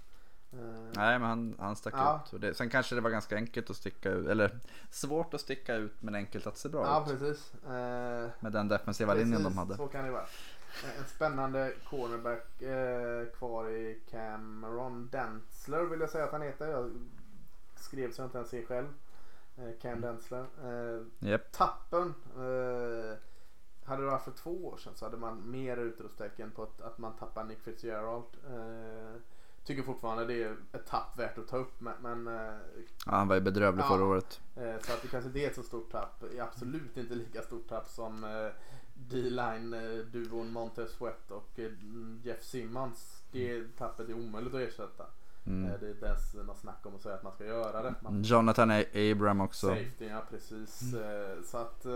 Eh, Nej men han, han stack Ja. ut. Det, sen kanske det var ganska enkelt att sticka ut. Eller svårt att sticka ut men enkelt att se bra ja ut. precis. Med den defensiva linjen de precis, hade. Så kan det vara. Eh, En spännande cornerback eh, kvar i Cameron Densler vill jag säga att han heter. Jag skrev så jag inte ens ser själv. Eh, Cam Mm. Densler. Eh, Japp. tappen. Eh, hade det varit för två år sedan så hade man mer utropstecken på att, att man tappar Nick Fitzgerald. Eh, tycker fortfarande det är ett tapp värt att ta upp men, men eh, Ja, han var ju bedrövlig Ja. förra året. eh, så att det kanske det är ett så stort tapp. Absolut inte lika stort tapp som D-line duon Montez Sweat och eh, Jeff Simmons. Det tappet är omöjligt att ersätta. Mm. Eh, det är inte ens något snack om att säga att man ska göra det. Man Jonathan A- Abram också. Safety, ja precis. Eh, Så att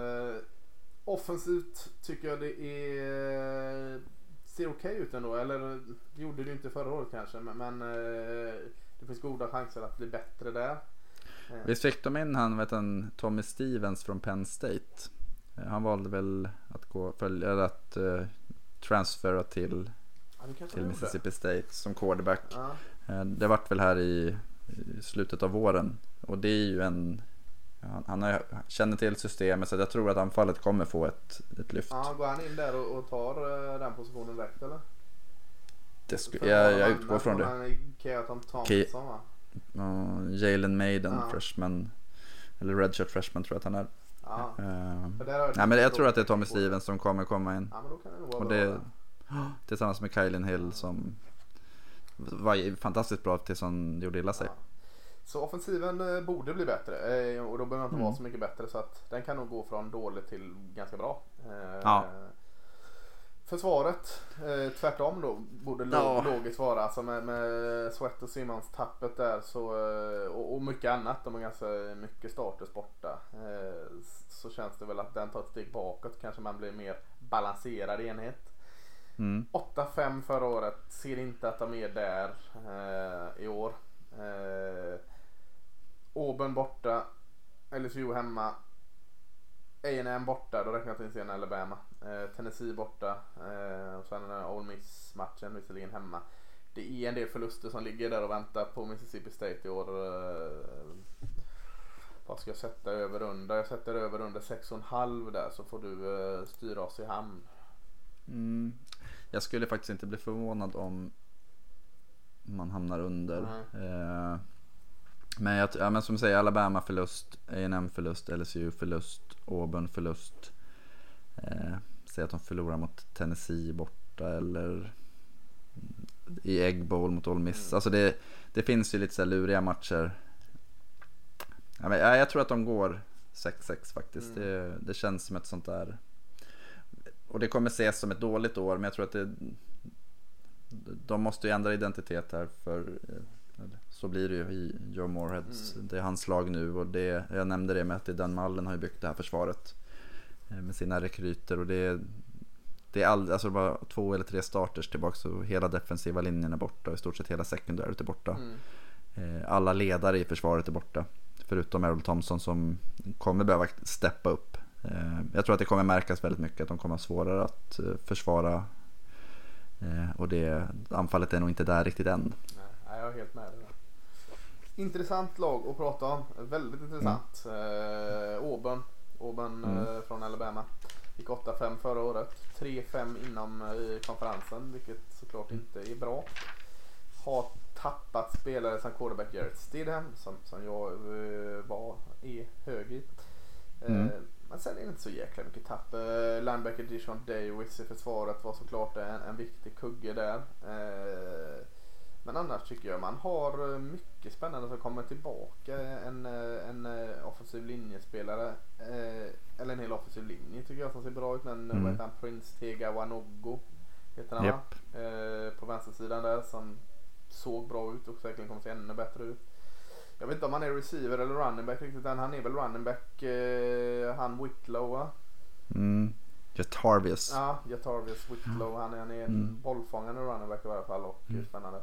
offensivt tycker jag det är ser okej ut ändå. Eller det gjorde det inte förra året kanske. Men, men det finns goda chanser att bli bättre där. Visst fick de in han, vet han, Tommy Stevens från Penn State? Han valde väl att gå, eller att eh, transfera till, ja, till. Mississippi State som quarterback. Ja, Eh, Det vart väl här i, i slutet av våren. Och det är ju en, han, han har, känner till systemet så jag tror att anfallet kommer få ett, ett lyft. ja, går han in där och, och tar eh, den positionen direkt eller? Det sku, jag, jag utgår från det. Han är Keaton Thompson va? Uh, Jalen Maiden, Ja. freshman. Eller redshirt freshman tror jag att han är. Ja. Eh, nej men jag tror att det är Tommy Stevens som kommer komma in. Ja men då kan det nog vara Och bra. det- där. Tillsammans med Kylen Hill som var fantastiskt bra tills han gjorde illa sig. Ja. Så offensiven eh, borde bli bättre eh, och då behöver den inte Mm. vara så mycket bättre så att den kan nog gå från dåligt till ganska bra. Eh, Ja. Försvaret, eh, tvärtom då, borde Ja. logiskt vara. Alltså med, med Sweat och Simmons tappet där så, eh, och, och mycket annat. De har ganska mycket starters borta. Eh, så känns det väl att den tar ett steg bakåt. Kanske man blir mer balanserad enhet. Mm. 8-5 förra året. Ser inte att de är där eh, i år. Eh, Auburn borta. LSU hemma. A&M borta. Då räknar jag inte in Alabama. Eh, Tennessee borta. Eh, och sen den här Ole Miss matchen visserligen hemma. Det är en del förluster som ligger där och väntar på Mississippi State i år. Eh, vad ska jag sätta över under? Jag sätter över under 6,5 där så får du styra oss i hamn. Mm. Jag skulle faktiskt inte bli förvånad om man hamnar under. Eh, men, jag, ja, men som säger Alabama förlust, A&M förlust, LSU förlust, Auburn förlust. Säg att de förlorar mot Tennessee borta eller i Egg Bowl mot Ole Miss. Mm. Alltså det, det finns ju lite så luriga matcher. Ja, men, ja, jag tror att de går 6-6 faktiskt. Mm. Det, det känns som ett sånt där. Och det kommer ses som ett dåligt år men jag tror att det, de måste ju ändra identitet här för eh, så blir det ju i Joe Moorheads. Mm. Det är hans lag nu och det, jag nämnde det med att det är Dan Mullen har ju byggt det här försvaret med sina rekryter och det är det är all, alltså bara två eller tre starters tillbaka så hela defensiva linjen är borta och i stort sett hela secondary är borta. Mm. Eh, Alla ledare i försvaret är borta. Förutom Errol Thompson som kommer behöva steppa upp. Eh, Jag tror att det kommer märkas väldigt mycket att de kommer ha svårare att eh, försvara. Eh, Och det, anfallet är nog inte där riktigt än. Nej, jag är helt med dig. Intressant lag att prata om. Väldigt intressant. Eh, Auburn. Auburn Mm. eh, från Alabama. Gick 8-5 förra året. 3-5 inom eh, konferensen, vilket såklart inte är bra. Har tappat spelare som quarterback Jarrett Stidham, som, som jag eh, var, är hög i. Mm. Men sen är det inte så jäkla mycket tapp. Eh, linebacker Dishon Davis i försvaret var såklart en, en viktig kugge där. Men annars tycker jag man har eh, mycket spännande som kommer tillbaka. En, eh, en eh, offensiv linjespelare, eller en hel offensiv linje tycker jag som ser bra ut. Men Mm. vad heter han? Prince Tega Wanoggo heter han. Eh, på vänstersidan där som såg bra ut och säkerligen kommer se ännu bättre ut. Jag vet inte om han är receiver eller running back riktigt än. Han är väl running back, han Whitlow va? Mm. Jarvis. Ja, Jatarvius Whitlow. Han är, han är en Mm. bollfångande running back i varje fall och Mm. spännande.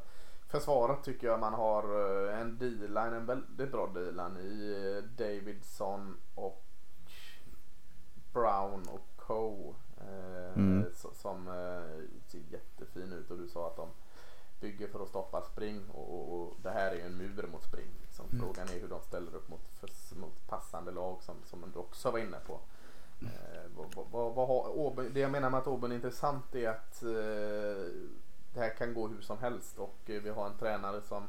Försvaret tycker jag man har eh, en D-line, en väldigt bra D-line i eh, Davidson och Brown och Co. Eh, Mm. so- Som ser jättefin ut och du sa att de bygger för att stoppa spring och, och, det här är ju en mur mot spring. Liksom. Mm. Frågan är hur de ställer upp mot, för, mot passande lag som, som du också var inne på. Eh, vad, vad, vad har, Åby, det jag menar med att Åby är intressant är att eh, det här kan gå hur som helst och eh, vi har en tränare som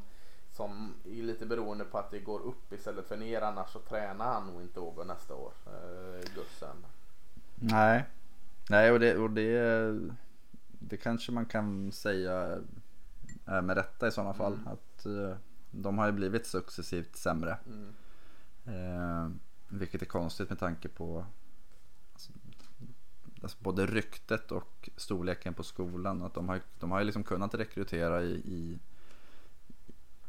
som är lite beroende på att det går upp istället för ner annars så tränar han nog inte Åby nästa år, eh, Gussen. Nej, nej och det, och det, det kanske man kan säga är med rätta i sådana fall. Mm. Att eh, de har ju blivit successivt sämre. Mm. Eh, vilket är konstigt med tanke på alltså både ryktet och storleken på skolan. Att de har, de har liksom kunnat rekrytera i, i,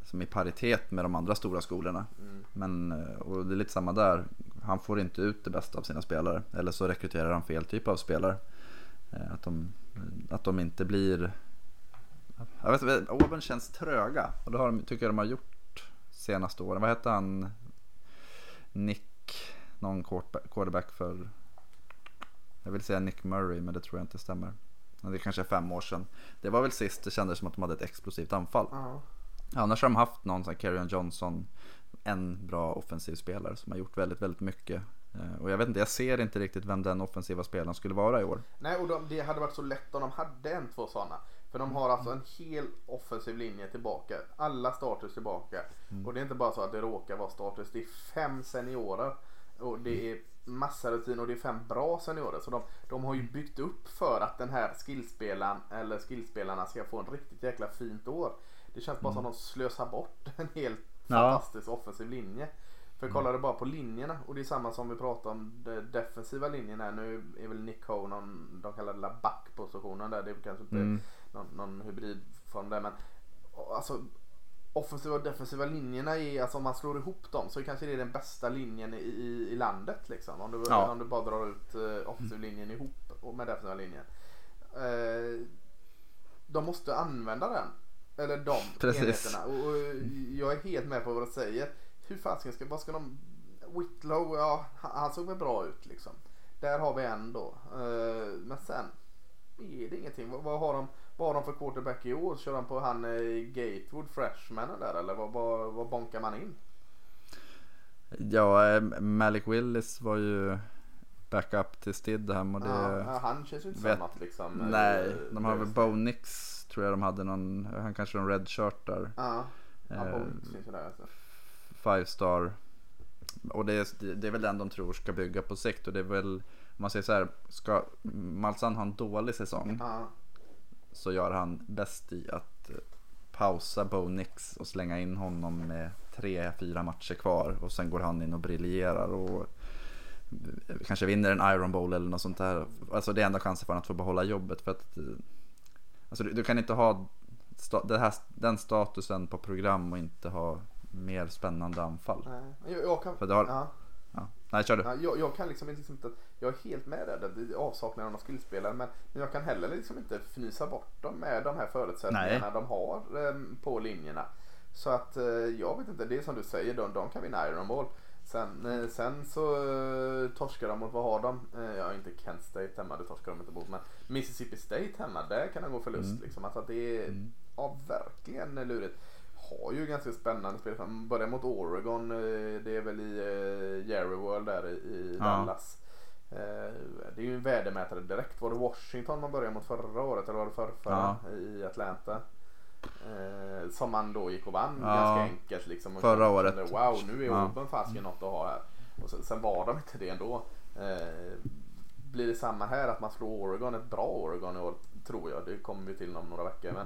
som i paritet med de andra stora skolorna. Mm. Men, eh, och det är lite samma där. Han får inte ut det bästa av sina spelare. Eller så rekryterar han fel typ av spelare. Eh, Att de, att de inte blir... Jag vet inte, Auburn känns tröga. Och det har de, tycker jag de har gjort senaste åren. Vad hette han? Nick, någon quarterback för... Jag vill säga Nick Murray men det tror jag inte stämmer. Det är kanske är fem år sedan. Det var väl sist det kändes som att de hade ett explosivt anfall. Ja. Annars har de haft någon här Carrion Johnson, en bra offensiv spelare som har gjort väldigt, väldigt mycket. Eh, Och jag vet inte, jag ser inte riktigt vem den offensiva spelaren skulle vara i år. Nej, och de, det hade varit så lätt om de hade en, två sådana. För de har alltså en hel offensiv linje tillbaka. Alla starters tillbaka. Och det är inte bara så att det råkar vara starters. Det är fem seniorer. Och det är massa rutin och det är fem bra seniorer. Så de, de har ju byggt upp för att den här skillspelaren eller skillspelarna ska få en riktigt jäkla fint år. Det känns bara som att de slösar bort en helt Ja. fantastisk offensiv linje. För kollar du bara på linjerna och det är samma som vi pratade om de defensiva linjen här. Nu är väl Nick Ho någon, de kallar det backpositionen där. Det är kanske inte Mm. någon, någon hybridform där men alltså offensiva och defensiva linjerna är, alltså om man slår ihop dem så kanske det är den bästa linjen i, i, i landet liksom. Om du, Ja. om du bara drar ut uh, offensiv linjen ihop med defensiva linjen. Eh, de måste använda den. Eller de Precis. enheterna. Och, och jag är helt med på vad du säger. Hur fasiken ska, vad ska de... Whitlow, ja han, såg väl bra ut liksom. Där har vi en då. Eh, men sen är det ingenting. Vad, vad, har de, vad har de för quarterback i år? Kör de på han eh, Gatewood, freshmanen där eller vad, vad, vad bonkar man in? Ja, eh, Malik Willis var ju backup till Stidham och det... Ja, han känns ju inte vet- som att liksom... eh, Nej, de har väl Bo Nix tror jag de hade någon, han kanske någon red shirt där. Ja, ja Eh, Bolt finns ju där alltså. Five star. Och det är, det är väl den de tror ska bygga på sikt och det är väl, om man säger så här, ska Malsan ha en dålig säsong Ja, så gör han bäst i att eh, pausa Bo Nix och slänga in honom med tre, fyra matcher kvar och sen går han in och briljerar och eh, kanske vinner en Iron Bowl eller något sånt där. Alltså det är enda chansen för honom att få behålla jobbet för att eh, alltså du, du kan inte ha sta, här, den statusen på program och inte ha mer spännande anfall. nej. Jag, jag kan... För det har- ja. Nej, kör du. Ja, jag, jag kan liksom inte, liksom inte, jag är helt med där, avsaknaden av skillspelare men, jag kan heller liksom inte fnysa bort dem med de här förutsättningarna de har eh, på linjerna. Så att eh, jag vet inte, det är som du säger, de, de kan vinna Iron Ball. Sen, eh, sen så eh, torskar de mot, vad har de? Eh, ja, inte Kent State hemma, det torskar de inte mot. Men Mississippi State hemma, där kan de gå förlust. Mm. Liksom. Alltså det är Mm. ja, verkligen lurigt. Har ju ganska spännande spel. Man börjar mot Oregon, eh, det är väl i eh, Jerry World där i, i Ja. Dallas. Eh, Det är ju en värdemätare direkt. Var det Washington man började mot förra året eller var det förra, Ja. i Atlanta? Som man då gick och vann Ja. ganska enkelt liksom. Förra kände, året. Wow, nu är Ja. Auburn fasiken något att ha här. Och sen, sen var de inte det ändå. Blir det samma här att man slår Oregon, ett bra Oregon i år tror jag. Det kommer vi till om några veckor. Men,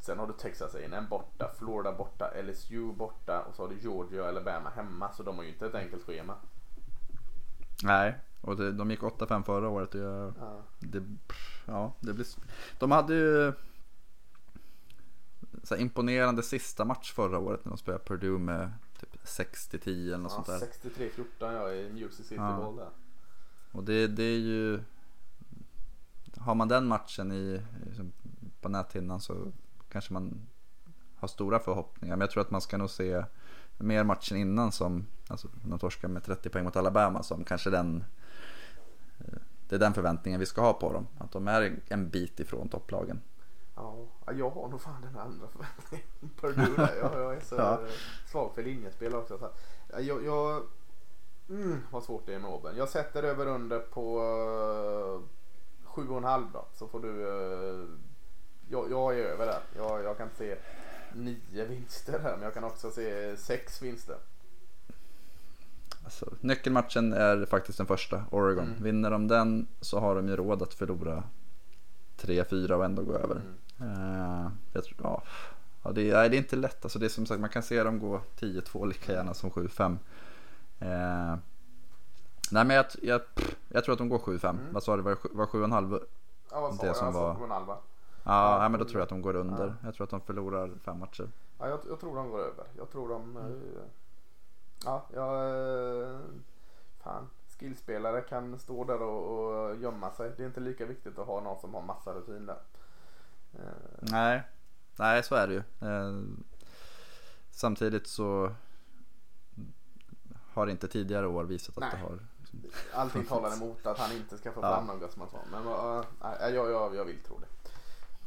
sen har du Texas A&M borta, Florida borta, LSU borta och så har du Georgia och Alabama hemma. Så de har ju inte ett enkelt schema. Nej, och det, de gick 8-5 förra året och jag, Ja. det, ja, det blir, de hade ju så här imponerande sista match förra året när de spelade Purdue med typ 60-10 eller något Ja, sånt där. 63-14 ja, i Music City Ja. Bowl där. Och det, det är ju, har man den matchen i, på näthinnan så kanske man har stora förhoppningar. Men jag tror att man ska nog se mer matchen innan som, alltså de torskar med 30 poäng mot Alabama som kanske den, eh, det är den förväntningen vi ska ha på dem. Att de är en bit ifrån topplagen. Ja, Ja, jag har nog fan den andra förväntningen. Jag, jag är så Ja. svag för linjespel också. Så. Ja, Jag, jag, mm, vad svårt det är med Auburn. Jag sätter över under på uh, sju och en halv då. Så får du. eh, jag, jag är över där. Jag, jag kan se nio vinster här, men jag kan också se sex vinster. Alltså, nyckelmatchen är faktiskt den första, Oregon. Mm. Vinner de den så har de ju råd att förlora 3-4 och ändå gå över. Mm. Uh, jag tror, ja. Ja, det, nej, det är inte lätt. Alltså, det är som sagt, man kan se dem gå 10-2 lika gärna som 7-5. Uh, eh, nej, men jag, jag, jag, tror att de går 7-5. Mm. Vad sa du, var, det 7,5? Ja, vad sa det jag? Som jag var, Ja, men då tror jag att de går under. Ja. Jag tror att de förlorar fem matcher. Ja, jag, jag tror de går över. Jag tror de... Mm. eh, Ja, jag... eh, Fan. Skillspelare kan stå där och, och gömma sig. Det är inte lika viktigt att ha någon som har massa rutin där. Eh, Nej, nej så är det ju. Samtidigt så har inte tidigare år visat att Nej. det har. Allting talar emot att han inte ska få Ja. fram någon Gus Malzahn. Men uh, jag, jag, jag vill tro det.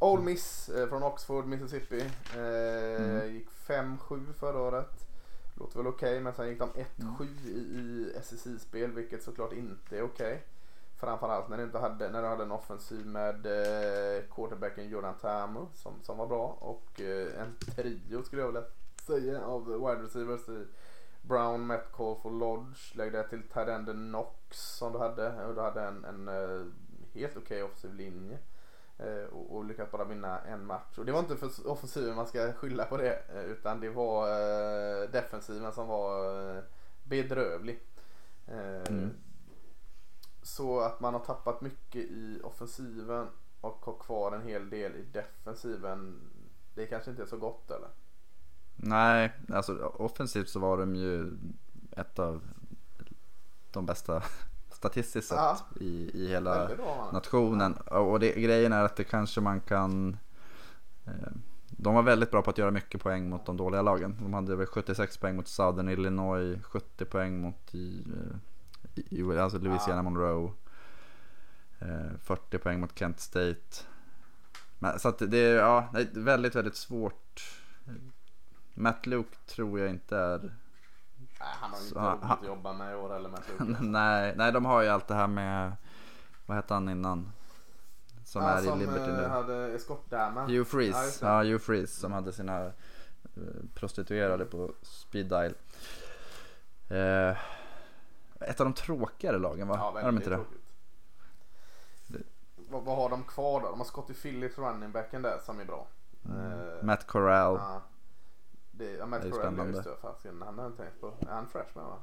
Ole Miss eh, från Oxford, Mississippi. Eh, Mm. Gick 5-7 förra året. Låter väl okej, men sen gick de 1-7 i, i SSI-spel, vilket såklart inte är okej. Framförallt när du inte hade, när du hade en offensiv med eh, quarterbacken Jordan Tamu som, som var bra och eh, en trio skulle jag vilja säga av wide receivers i Brown, Metcalf och Lodge. Lägg det till Tyrenden Knox som du hade. Och du hade en, en eh, helt okej offensiv linje. Eh, och, och lyckats bara vinna en match. Och det var inte för offensiven man ska skylla på det. eh, Utan det var eh, defensiven som var bedrövlig. Mm. Så att man har tappat mycket i offensiven och har kvar en hel del i defensiven. Det kanske inte är så gott eller? Nej, alltså offensivt så var de ju ett av de bästa statistiskt sett Ja. i, i hela bra, nationen. Och det, grejen är att det kanske man kan eh, de var väldigt bra på att göra mycket poäng mot de dåliga lagen. De hade väl 76 poäng mot Southern Illinois, 70 poäng mot i, eh, i, alltså Louisiana Ja. Monroe. Eh, 40 poäng mot Kent State. Men, så att det är ja, väldigt, väldigt svårt. Matt Luke tror jag inte är han har ju inte roligt att jobba med i år eller med Lukas. nej, nej, de har ju allt det här med Vad hette han innan? Som Ja, är som, i Liberty eh, nu. hade eskortdammen. Hugh Ja, Freeze. det. Ja, Hugh Freeze som hade sina eh, prostituerade på speed dial. Eh, ett av de tråkigare lagen va? Ja, är de inte det? tråkigt. Vad, vad har de kvar då? De har Scotty Phillips running backen där som är bra. Eh, Matt Corral. Ja. Det, ja, Det är är spännande. just det. Fasiken, han har jag inte tänkt på. Är han freshman va?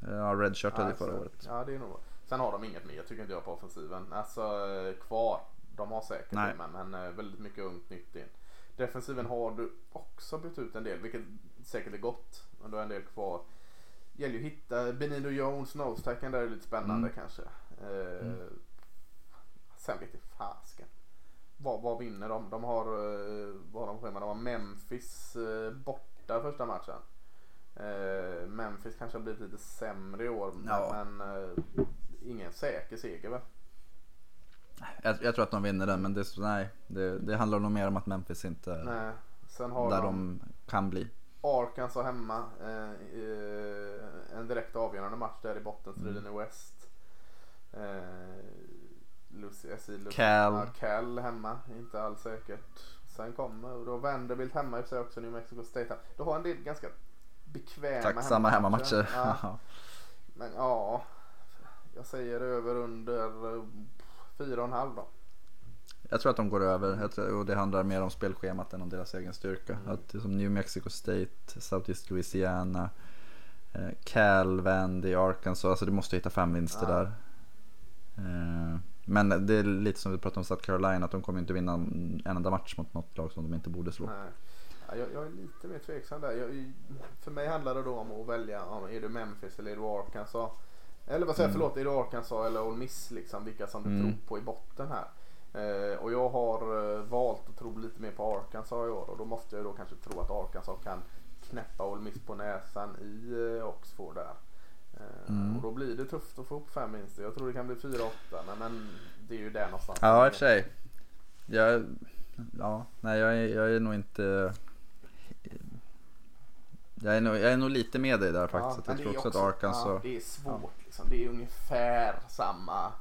Ja, redshirtade Ja, förra så- året. Ja, det är nog. Sen har de inget mer tycker inte jag på offensiven. Alltså eh, kvar. De har säkert Nej. det men, men eh, väldigt mycket ungt nytt in. Defensiven har du också bytt ut en del vilket säkert är gott. Men du har en del kvar. Gäller ju att hitta Benino Jones, nosetacken där är lite spännande Mm. kanske. Eh, Sen vet jag fasken. Vad, vad vinner de? De har, eh, vad har de på schemat? De har Memphis eh, borta första matchen. Eh, Memphis kanske har blivit lite sämre i år Ja. men ingen säker seger väl? Jag, jag tror att de vinner den men det, nej, det, det handlar nog mer om att Memphis inte är Nej. Sen har där de de kan bli. Arkansas hemma. Eh, eh, en direkt avgörande match där i bottenstriden Mm. i West. Eh, Lucy, SC Lucy, Cal. Ja, Cal hemma, inte alls säkert. Sen kommer och då Vanderbilt hemma i sig också, New Mexico State. här. Du har en del ganska bekväma Tacksamma hemmamatcher. Ja, men ja, jag säger över under eh, fyra och en halv då. Jag tror att de går över jag tror, och det handlar mer om spelschemat än om deras egen styrka. Mm. Att som New Mexico State, Southeast Louisiana, eh, Cal, Vandy, Arkansas. Alltså du måste hitta fem vinster Ja. där. Eh, men det är lite som vi pratade om South Carolina, att de kommer inte vinna en enda match mot något lag som de inte borde slå. Nej. Ja, jag, jag är lite mer tveksam där. Jag, för mig handlar det då om att välja om är du Memphis eller är du Arkansas. Eller vad säger jag, Mm. förlåt, är du Arkansas eller Ole Miss liksom. Vilka som du Mm. tror på i botten här. Eh, och jag har eh, valt att tro lite mer på Arkansas i år och då måste jag då kanske tro att Arkansas kan knäppa Ole Miss på näsan i eh, Oxford där. Eh, Mm. Och då blir det tufft att få upp fem vinster. Jag tror det kan bli 4-8 men, men det är ju där någonstans. Ja, i och för sig. Jag, ja, nej jag är, jag är nog inte... Jag är, nog, jag är nog lite med dig där faktiskt. Ja, jag tror också, också- att Arkansas... Ja, det är svårt liksom. Det är ungefär samma,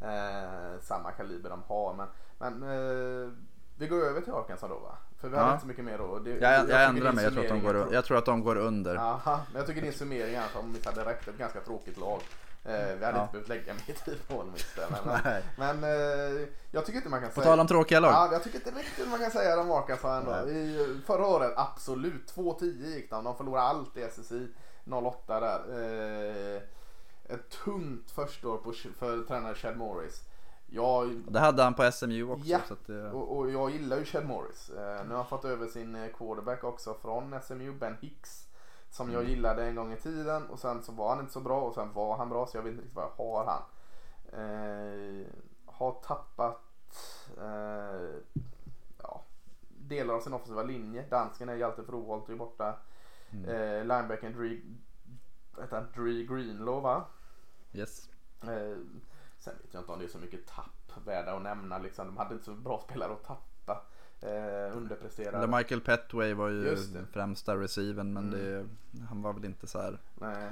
eh, samma kaliber de har. Men, men eh, vi går över till Arkansas då va? För vi Ja. hade inte så mycket mer då. Det, jag, jag, tycker ändrar mig, jag tror, att de går, jag tror att de går under. Aha, men jag tycker din summering är om vi hade rätt ett ganska tråkigt lag. Eh, vi hade Ja. inte behövt lägga mer tid på honom. Men, men eh, jag tycker inte man kan På säga... tal om tråkiga lag. Ja, jag tycker inte riktigt man kan säga om Arkansas ändå. I, förra året, absolut. 2-10 gick de. De förlorade allt i SSI 08 där. Eh, ett tungt första år på, för tränare Chad Morris. Jag, Det hade han på SMU också. Ja. Det, och, och jag gillar ju Chad Morris. Eh, nu har han fått över sin eh, quarterback också från SMU, Ben Hicks. Som jag Mm. gillade en gång i tiden och sen så var han inte så bra och sen var han bra så jag vet inte riktigt vad jag har han. Eh, har tappat eh, ja, delar av sin offensiva linje. Dansken är ju alltid för Roholt är ju borta. Mm. Eh, linebacken Dree, Dree Greenlow va? yes. Eh, sen vet jag inte om det är så mycket tapp värda att nämna. Liksom. De hade inte så bra spelare att tappa. Eh, underpresterade. Eller Michael Petway var ju Just främsta receiven men Mm. det, han var väl inte så här. Nej.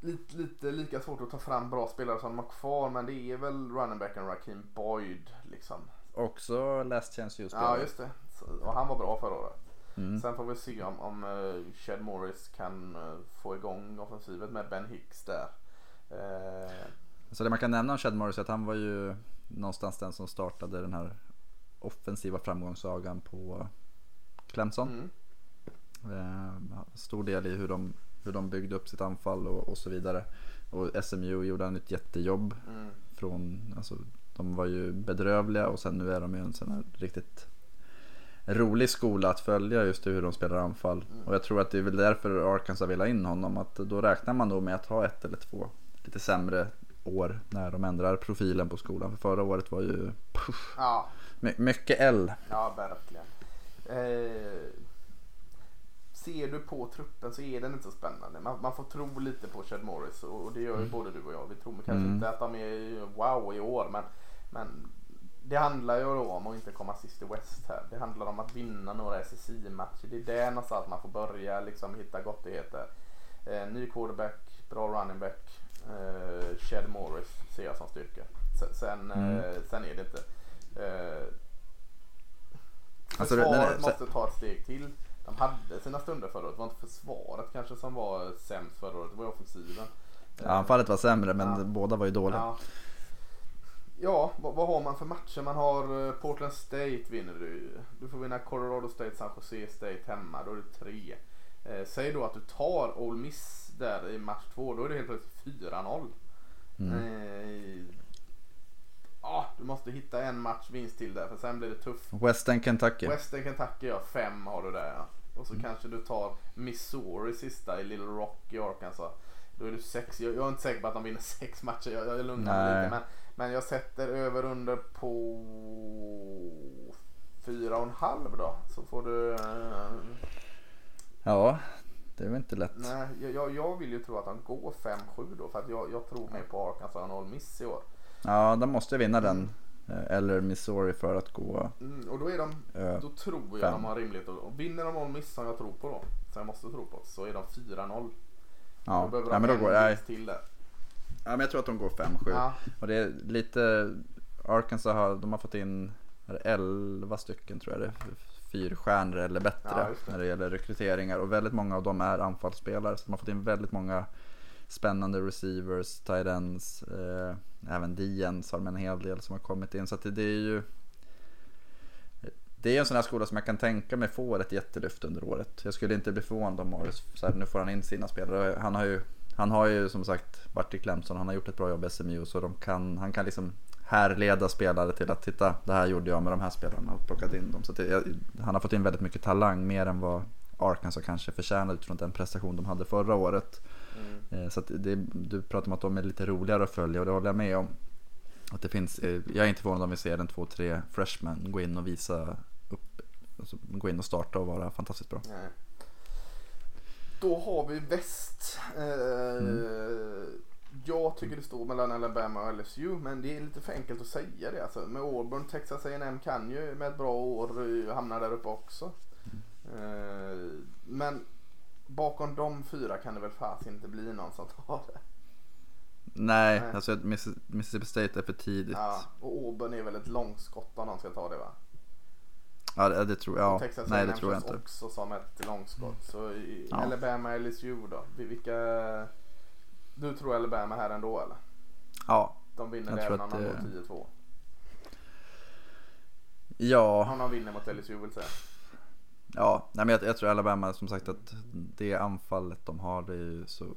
Lite, lite lika svårt att ta fram bra spelare som de har kvar men det är väl running backen Raheem Boyd liksom. Också last chance you Ja just det. Och han var bra förra året. Mm. Sen får vi se om, om uh, Chad Morris kan eh, få igång offensivet med Ben Hicks där. Eh, Så det man kan nämna om Chad Morris är att han var ju någonstans den som startade den här offensiva framgångssagan på Clemson. mm. Eh, stor del i hur de, hur de byggde upp sitt anfall och, och så vidare. Och SMU gjorde han ett jättejobb Mm. från, alltså, de var ju bedrövliga och sen nu är de ju en sån här riktigt rolig skola att följa just hur de spelar anfall. Och jag tror att det är väl därför Arkansas vill ha in honom. Att då räknar man nog med att ha ett eller två lite sämre år när de ändrar profilen på skolan. För förra året var ju puff, Ja, my- mycket L. Ja, verkligen. Eh, ser du på truppen så är den inte så spännande. Man, man får tro lite på Chad Morris och, och det gör ju både du och jag. Vi tror kanske Mm. inte att de är wow i år men, men det handlar ju då om att inte komma sist i West här. Det handlar om att vinna några SSI-matcher. Det är där någonstans man får börja liksom hitta gottigheter. Eh, ny quarterback, bra running back. Eh, Chad Morris ser jag som styrka. Sen, sen, Mm. eh, sen är det inte. Eh, Alltså, Försvaret det- måste ta ett steg till. De hade sina stunder förra året. Det var inte försvaret kanske som var sämst förra året. Det var offensiven. Ja, anfallet var sämre men Ja. båda var ju dåliga. Ja, ja vad, vad har man för matcher? Man har eh, Portland State vinner du. Du får vinna Colorado State, San Jose State hemma. Då är det tre. Eh, säg då att du tar Ole Miss där i match två. Då är det helt plötsligt 4-0. Mm. Eh, ja, du måste hitta en match vinst till där för sen blir det tufft. Western Kentucky. Western Kentucky ja, fem har du där ja. Och så Mm. kanske du tar Missouri sista i Little Rock i Arkansas. Då är du sex. Jag, jag är inte säker på att de vinner sex matcher. Jag, jag lugnar mig lite. Men, men jag sätter över under på fyra och en halv då. Så får du... eh, Ja, det är väl inte lätt. nej, jag- jag, jag vill ju tro att de går 5-7 då. För att jag, jag tror mer på Arkansas än Ole Miss i år. Ja, de måste vinna den. eh, Eller Missouri för att gå Mm, och då är de... eh, Då tror jag Fem. de har rimligt. Och vinner de Ole Miss som jag tror på då. Som jag måste tro på. Så är de 4-0. Ja, Då behöver ja de men då går vinst till där. Ja, men jag tror att de går 5-7. Ja. Och det är lite, Arkansas har, de har fått in är det 11 stycken tror jag det är, fyrstjärnor eller bättre Ja, det. när det gäller rekryteringar. Och väldigt många av dem är anfallsspelare. Så de har fått in väldigt många spännande receivers, tight ends, eh, även DNs har en hel del som har kommit in. Så att det, det är ju det är en sån här skola som jag kan tänka mig får ett jättelyft under året. Jag skulle inte bli förvånad om Morris, så här, nu får han in sina spelare. Han har ju, han har ju som sagt varit i Clemson, han har gjort ett bra jobb i SMU så de kan, han kan liksom härleda spelare till att titta, det här gjorde jag med de här spelarna och plockat in dem. Så det, han har fått in väldigt mycket talang, mer än vad Arkansas kanske förtjänade utifrån den prestation de hade förra året. Mm. Eh, Så det, du pratar om att de är lite roligare att följa och det håller jag med om. Att det finns, eh, jag är inte förvånad om vi ser en två, tre freshmen gå in och visa upp, alltså gå in och starta och vara fantastiskt bra. Nej. Då har vi väst. Eh, Mm. Jag tycker det står mellan Alabama och LSU men det är lite för enkelt att säga det. Alltså, med Auburn, Texas A&M kan ju med ett bra år eh, hamna där uppe också. Eh, men bakom de fyra kan det väl fast inte bli någon som tar det. Nej, Nej. alltså Miss- Mississippi State är för tidigt. Ja, och Auburn är väl ett långskott om någon ska ta det va? Ja, det, det tror jag. Ja, Texas nej, det tror jag inte. också som ett långskott. Så i Ja. Alabama LSU då? Vi- Vilka... Du tror Alabama här ändå eller? Ja, De vinner det även om de går 10-2. ja, Om de vinner mot LSU vill säga. ja. Nej, men jag, jag tror Alabama som sagt att det anfallet de har det är ju så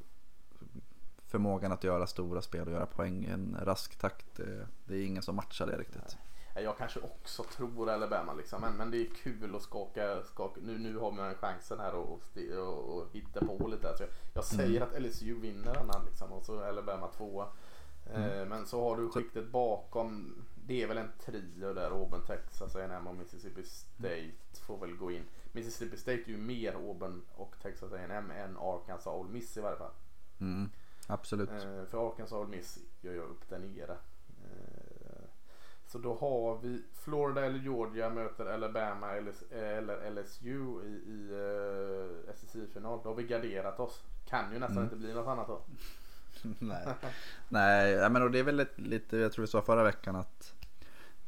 förmågan att göra stora spel och göra poäng i en rask takt. Det, det är ingen som matchar det riktigt. Ja, Jag kanske också tror Alabama liksom. Men, men det är kul att skaka. skaka. Nu, nu har man chansen här och, och, och hitta på lite. här. Så jag, jag säger att LSU vinner den här liksom. Och så Alabama tvåa. Eh, men så har du skiktet bakom. Det är väl en trio där. Auburn, Texas, A&M och Mississippi State får väl gå in. Mississippi State är ju mer Auburn och Texas A&M än Arkansas Ole Miss i varje fall. Mm, absolut. Eh, för Arkansas Ole Miss gör jag upp där nere. Eh, så då har vi Florida eller Georgia möter Alabama eller, LSU i, i uh, SSI-final. Då har vi garderat oss. Kan ju nästan Mm. inte bli något annat då. Nej, Nej men och det är väl lite, jag tror vi sa förra veckan att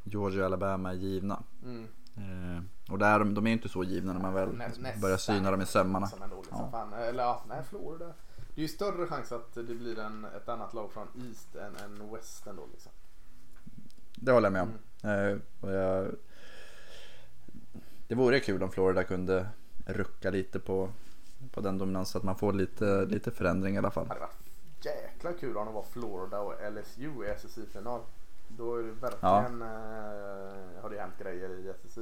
Georgia och Alabama är givna. Mm. Eh, och där, de, är inte så givna när man väl Nä- nästan börjar syna dem i sömmarna. Som ändå, liksom. Ja. Fan, eller ja, nej Florida. Det är ju större chans att det blir en, ett annat lag från East än, än West ändå liksom. Det håller jag med om. Eh, och jag, det vore kul om Florida kunde rucka lite på, på den dominansen. Så att man får lite, lite förändring i alla fall. Det varit jäkla kul om det var Florida och LSU i SSI-final. Då är det verkligen, eh, har det hänt grejer i SSI.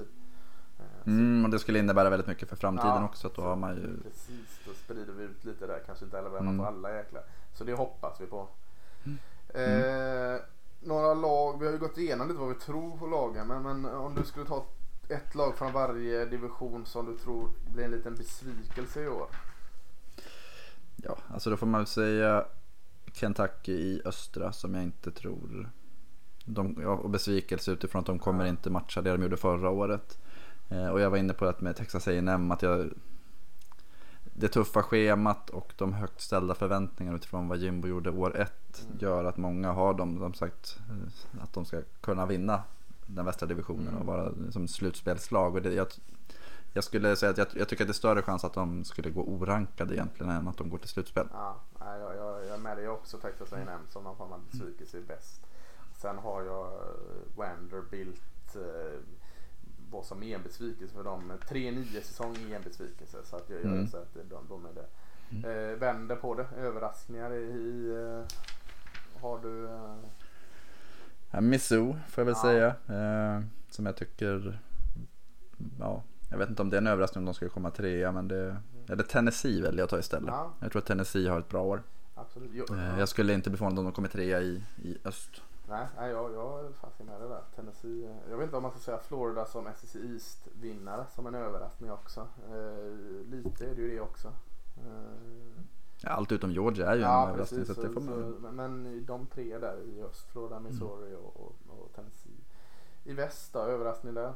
Eh, Mm, och det skulle innebära väldigt mycket för framtiden Ja, också. Att då har man ju... Precis, då sprider vi ut lite där. Kanske inte Alabama Mm. på alla jäklar. Så det hoppas vi på. Mm. Eh, några lag, vi har ju gått igenom lite vad vi tror på lagen. Men, men om du skulle ta ett lag från varje division som du tror blir en liten besvikelse i år. Ja, alltså då får man väl säga Kentucky i östra som jag inte tror de, ja, och besvikelse utifrån att de kommer inte matcha det de gjorde förra året. Eh, och jag var inne på det med Texas A&M att jag det tuffa schemat och de högt ställda förväntningarna utifrån vad Jimbo gjorde år ett Mm. gör att många har dem som sagt eh, att de ska kunna vinna den västra divisionen Mm. och vara som slutspelslag. Och det, jag, jag skulle säga att jag, jag tycker att det är större chans att de skulle gå orankade egentligen än att de går till slutspel. Ja, jag, jag, jag är med dig också Texas A&M som någon form av besvikelse bäst. Sen har jag Vanderbilt eh, vad som är en besvikelse för dem. 3-9 säsong är en besvikelse så att jag, jag Mm. säger att de, de är det. Eh, vänder på det, överraskningar i, eh, har du eh, Ja, Missou får jag väl Ja. säga. Eh, som jag tycker, ja, jag vet inte om det är en överraskning om de skulle komma trea. Men det, eller Tennessee väljer jag att ta istället. Ja. Jag tror att Tennessee har ett bra år. absolut. Jo, Eh, jag skulle inte bli förvånad om de kommer trea i, i öst. Nej, nej jag, jag är fast med det där. Tennessee. eh, Jag vet inte om man ska säga Florida som SEC East vinnare som en överraskning också. Eh, lite är det ju det också. Eh, allt utom Georgia är ju en Ja överraskning. precis. Så att det Så, får man... så, men- de tre där i öst, Florida, Missouri och, och, och Tennessee. I väst då, överraskning där?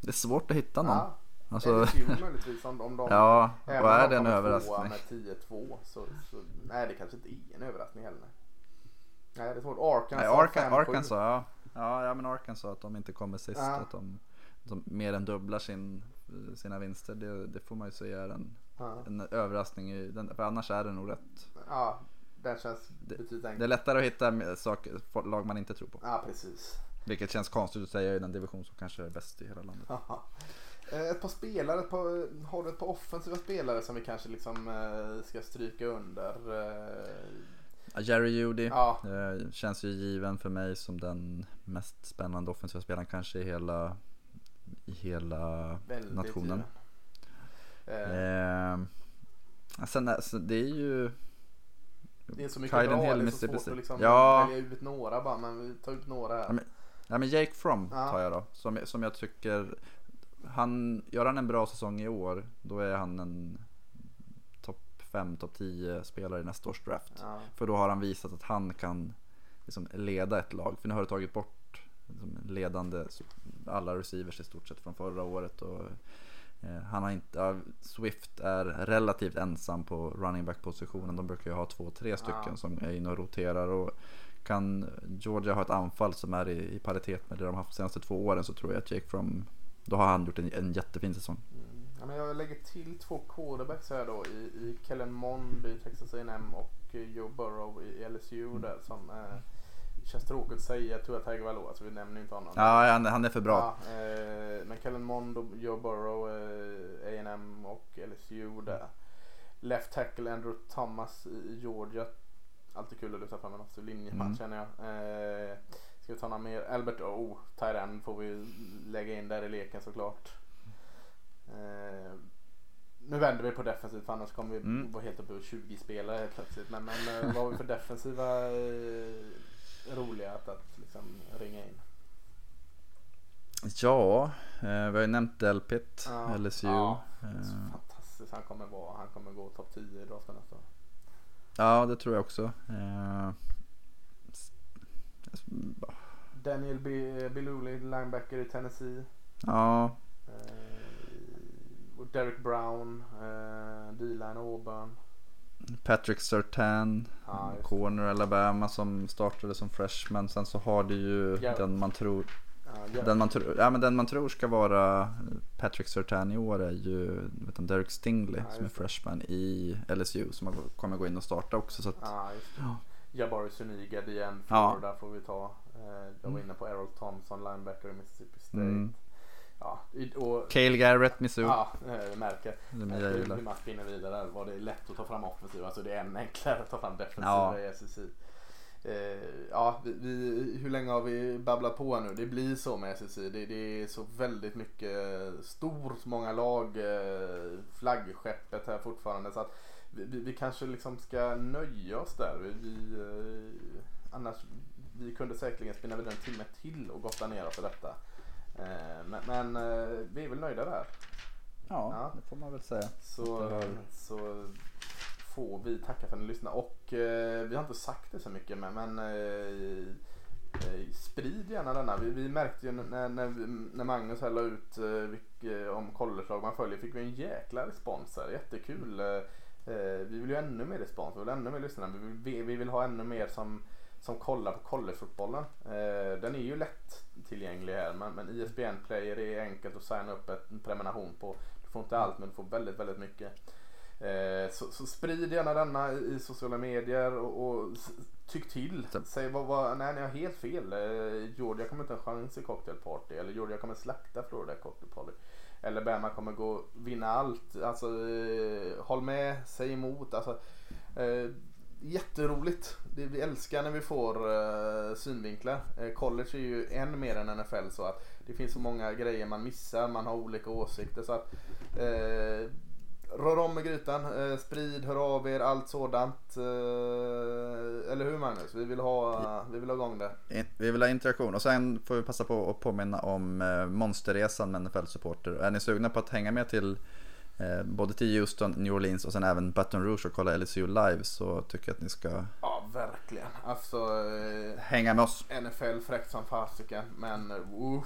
Det är svårt att hitta någon. Ja, Alltså, LSU möjligtvis om, om de ja, om är de det en överraskning? med 10-2 så, så nej det kanske inte är en överraskning heller. Nej det är. Arkansas Nej, Arka, 5-7. Arkansas, ja. ja. Ja, men Arkansas att de inte kommer sist. Ja. Att de, de mer än dubblar sin, sina vinster. Det, det får man ju säga är en, Ja. en överraskning. i Den, för annars är det nog rätt. ja, den känns Det- betydligt Det är enklare. lättare att hitta saker, lag man inte tror på. Ja precis. Vilket känns konstigt att säga i den division som kanske är bäst i hela landet. Haha. Eh, Ett par spelare, ett par, har du ett par offensiva spelare som vi kanske liksom eh, ska stryka under? Jerry Judy Ja, eh, känns ju given för mig som den mest spännande offensiva spelaren kanske i hela, i hela väldigt nationen. Eh, Eh, sen, sen, det är ju det är så mycket Kaiden bra, Hill, det är så svårt att liksom Ja. välja ut några bara, men vi tar ut några här. Ja, men- Ja men Jake From Ja. tar jag då. Som, som jag tycker, han, gör han en bra säsong i år då är han en 5, topp 10 spelare i nästa års draft. Ja. För då har han visat att han kan liksom leda ett lag. För nu har du tagit bort liksom ledande alla receivers i stort sett från förra året. Och, eh, han har inte, ja, Swift är relativt ensam på running back positionen. De brukar ju ha två, tre stycken Ja. som är inne och roterar. Och kan Georgia ha ett anfall som är i, i paritet med det de haft de senaste två åren så tror jag att Jake From, då har han gjort en, en jättefin säsong. Ja, men jag lägger till två quarterbacks här då i, i Kellen Mond i Texas A&M och Joe Burrow i LSU Mm. där som eh, känns tråkigt att säga Tua Tagovailoa så vi nämner inte honom. Ja, han, han är för bra. Ja, eh, men Kellen Mond och Joe Burrow, eh, A&M och LSU där. Left tackle Andrew Thomas i Georgia. Alltid kul att lyfta fram en offensiv linjeman Mm. känner jag. Eh, ska vi ta några mer? Albert O, Tyren får vi lägga in där i leken såklart. Eh, nu vänder vi på defensivt för annars kommer vi Mm. vara helt uppe på 20 spelare helt plötsligt. Men, men eh, vad har vi för defensiva eh, roliga att, att liksom ringa in? Ja, eh, vi har ju nämnt Delpit, Ja. LSU. Ja. Eh, Fantastiskt. Han kommer, vara, han kommer gå topp 10 i draften nästa år. Ja, det tror jag också. Eh, Daniel B- Biluli, linebacker i Tennessee. Ja, Eh, Derek Brown, eh, D-line Auburn. Patrick Sertan, det. corner Alabama som startade som freshman. Sen så har du ju Ja. den man tror den man, tror, ja, men den man tror ska vara Patrick Sertan i år är ju vet du, Derek Stingley Ja, som är freshman i LSU som kommer gå in och starta också. Så att, det. Ja. Jabari Suniga, DN Ja. Florida får vi ta. Eh, jag var Mm. inne på Errol Thompson, linebacker i Mississippi State. Mm. Ja, och, Cale Garrett, Missouri. ja, eh, märker. Det jag hur gillar. man spinner vidare var det lätt att ta fram offensiva. Alltså det är än enklare att ta fram defensiva Ja. i SEC. Eh, ja, vi, vi, hur länge har vi babblat på nu? Det blir så med SEC. Det, det är så väldigt mycket stort, många lag, eh, flaggskeppet här fortfarande. Så att vi, vi, kanske liksom ska nöja oss där. Vi, eh, annars, vi kunde säkerligen spinna vidare en timme till och gotta ner oss för detta. Eh, men men eh, vi är väl nöjda där. Ja, Ja. det får man väl säga. Så, så får vi tacka för att ni lyssnade. Och eh, vi har inte sagt det så mycket men, men eh, eh, sprid gärna denna. Vi, vi märkte ju när, när, när Magnus här la ut eh, vilk, eh, om collegelag man följer fick vi en jäkla respons här. Jättekul. Eh, eh, vi vill ju ännu mer respons, vi vill ännu mer lyssnare. Vi vill, vi, vi vill ha ännu mer som, som kollar på collegefotbollen. Eh, den är ju lätt tillgänglig här men, men E ISBN Player är enkelt att signa upp en prenumeration på. Du får inte allt men du får väldigt, väldigt mycket. Eh, så, så sprid gärna denna i, i sociala medier och, och tyck till. Säg vad, vad, nej ni har helt fel. Eh, Georgia kommer inte ha en chans i cocktail party. Eller Georgia kommer slakta Florida i cocktail party. Eller Bama kommer gå vinna allt. Alltså eh, håll med, säg emot. Alltså, eh, jätteroligt. Det, vi älskar när vi får uh, synvinklar. Uh, college är ju än mer än NFL så att det finns så många grejer man missar. Man har olika åsikter. Så att uh, Rör om i grytan, eh, sprid, hör av er, allt sådant. Eh, eller hur Magnus? Vi vill ha, vi vill ha igång det. In- Vi vill ha interaktion och sen får vi passa på att påminna om eh, Monsterresan med NFL-supporter. Är ni sugna på att hänga med till både till Houston, New Orleans och sen även Baton Rouge och kolla LSU live så tycker jag att ni ska Ja, verkligen. Alltså eh, hänga med oss. NFL fräckt som fasiken. Men uh,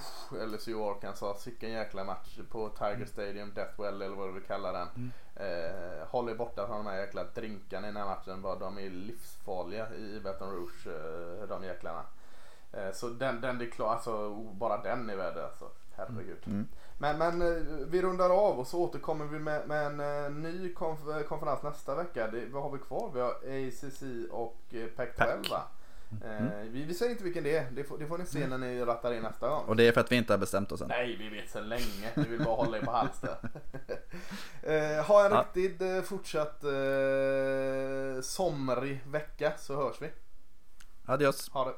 LSU Arkansas, sicken jäkla match på Tiger Stadium, Deathwell eller vad du vill kalla den. Eh, håll er borta från de här jäkla drinkarna i den här matchen. Bara de är livsfarliga i Baton Rouge, eh, de jäklarna. Eh, så den, den är klar, alltså bara den är värd alltså. Herregud. Mm. Men, men eh, vi rundar av och så återkommer vi med, med en eh, ny konf- konferens nästa vecka. Det, vad har vi kvar? Vi har ACC och eh, Pac-12 Pac. va? Eh, vi, vi säger inte vilken det är. Det får, det får ni se när ni rattar in nästa gång. Och det är för att vi inte har bestämt oss än. Nej, vi vet sedan länge. Vi vill bara hålla er på halster. eh, ha en Ja. riktigt eh, fortsatt eh, somrig vecka så hörs vi. Adios. Ha det.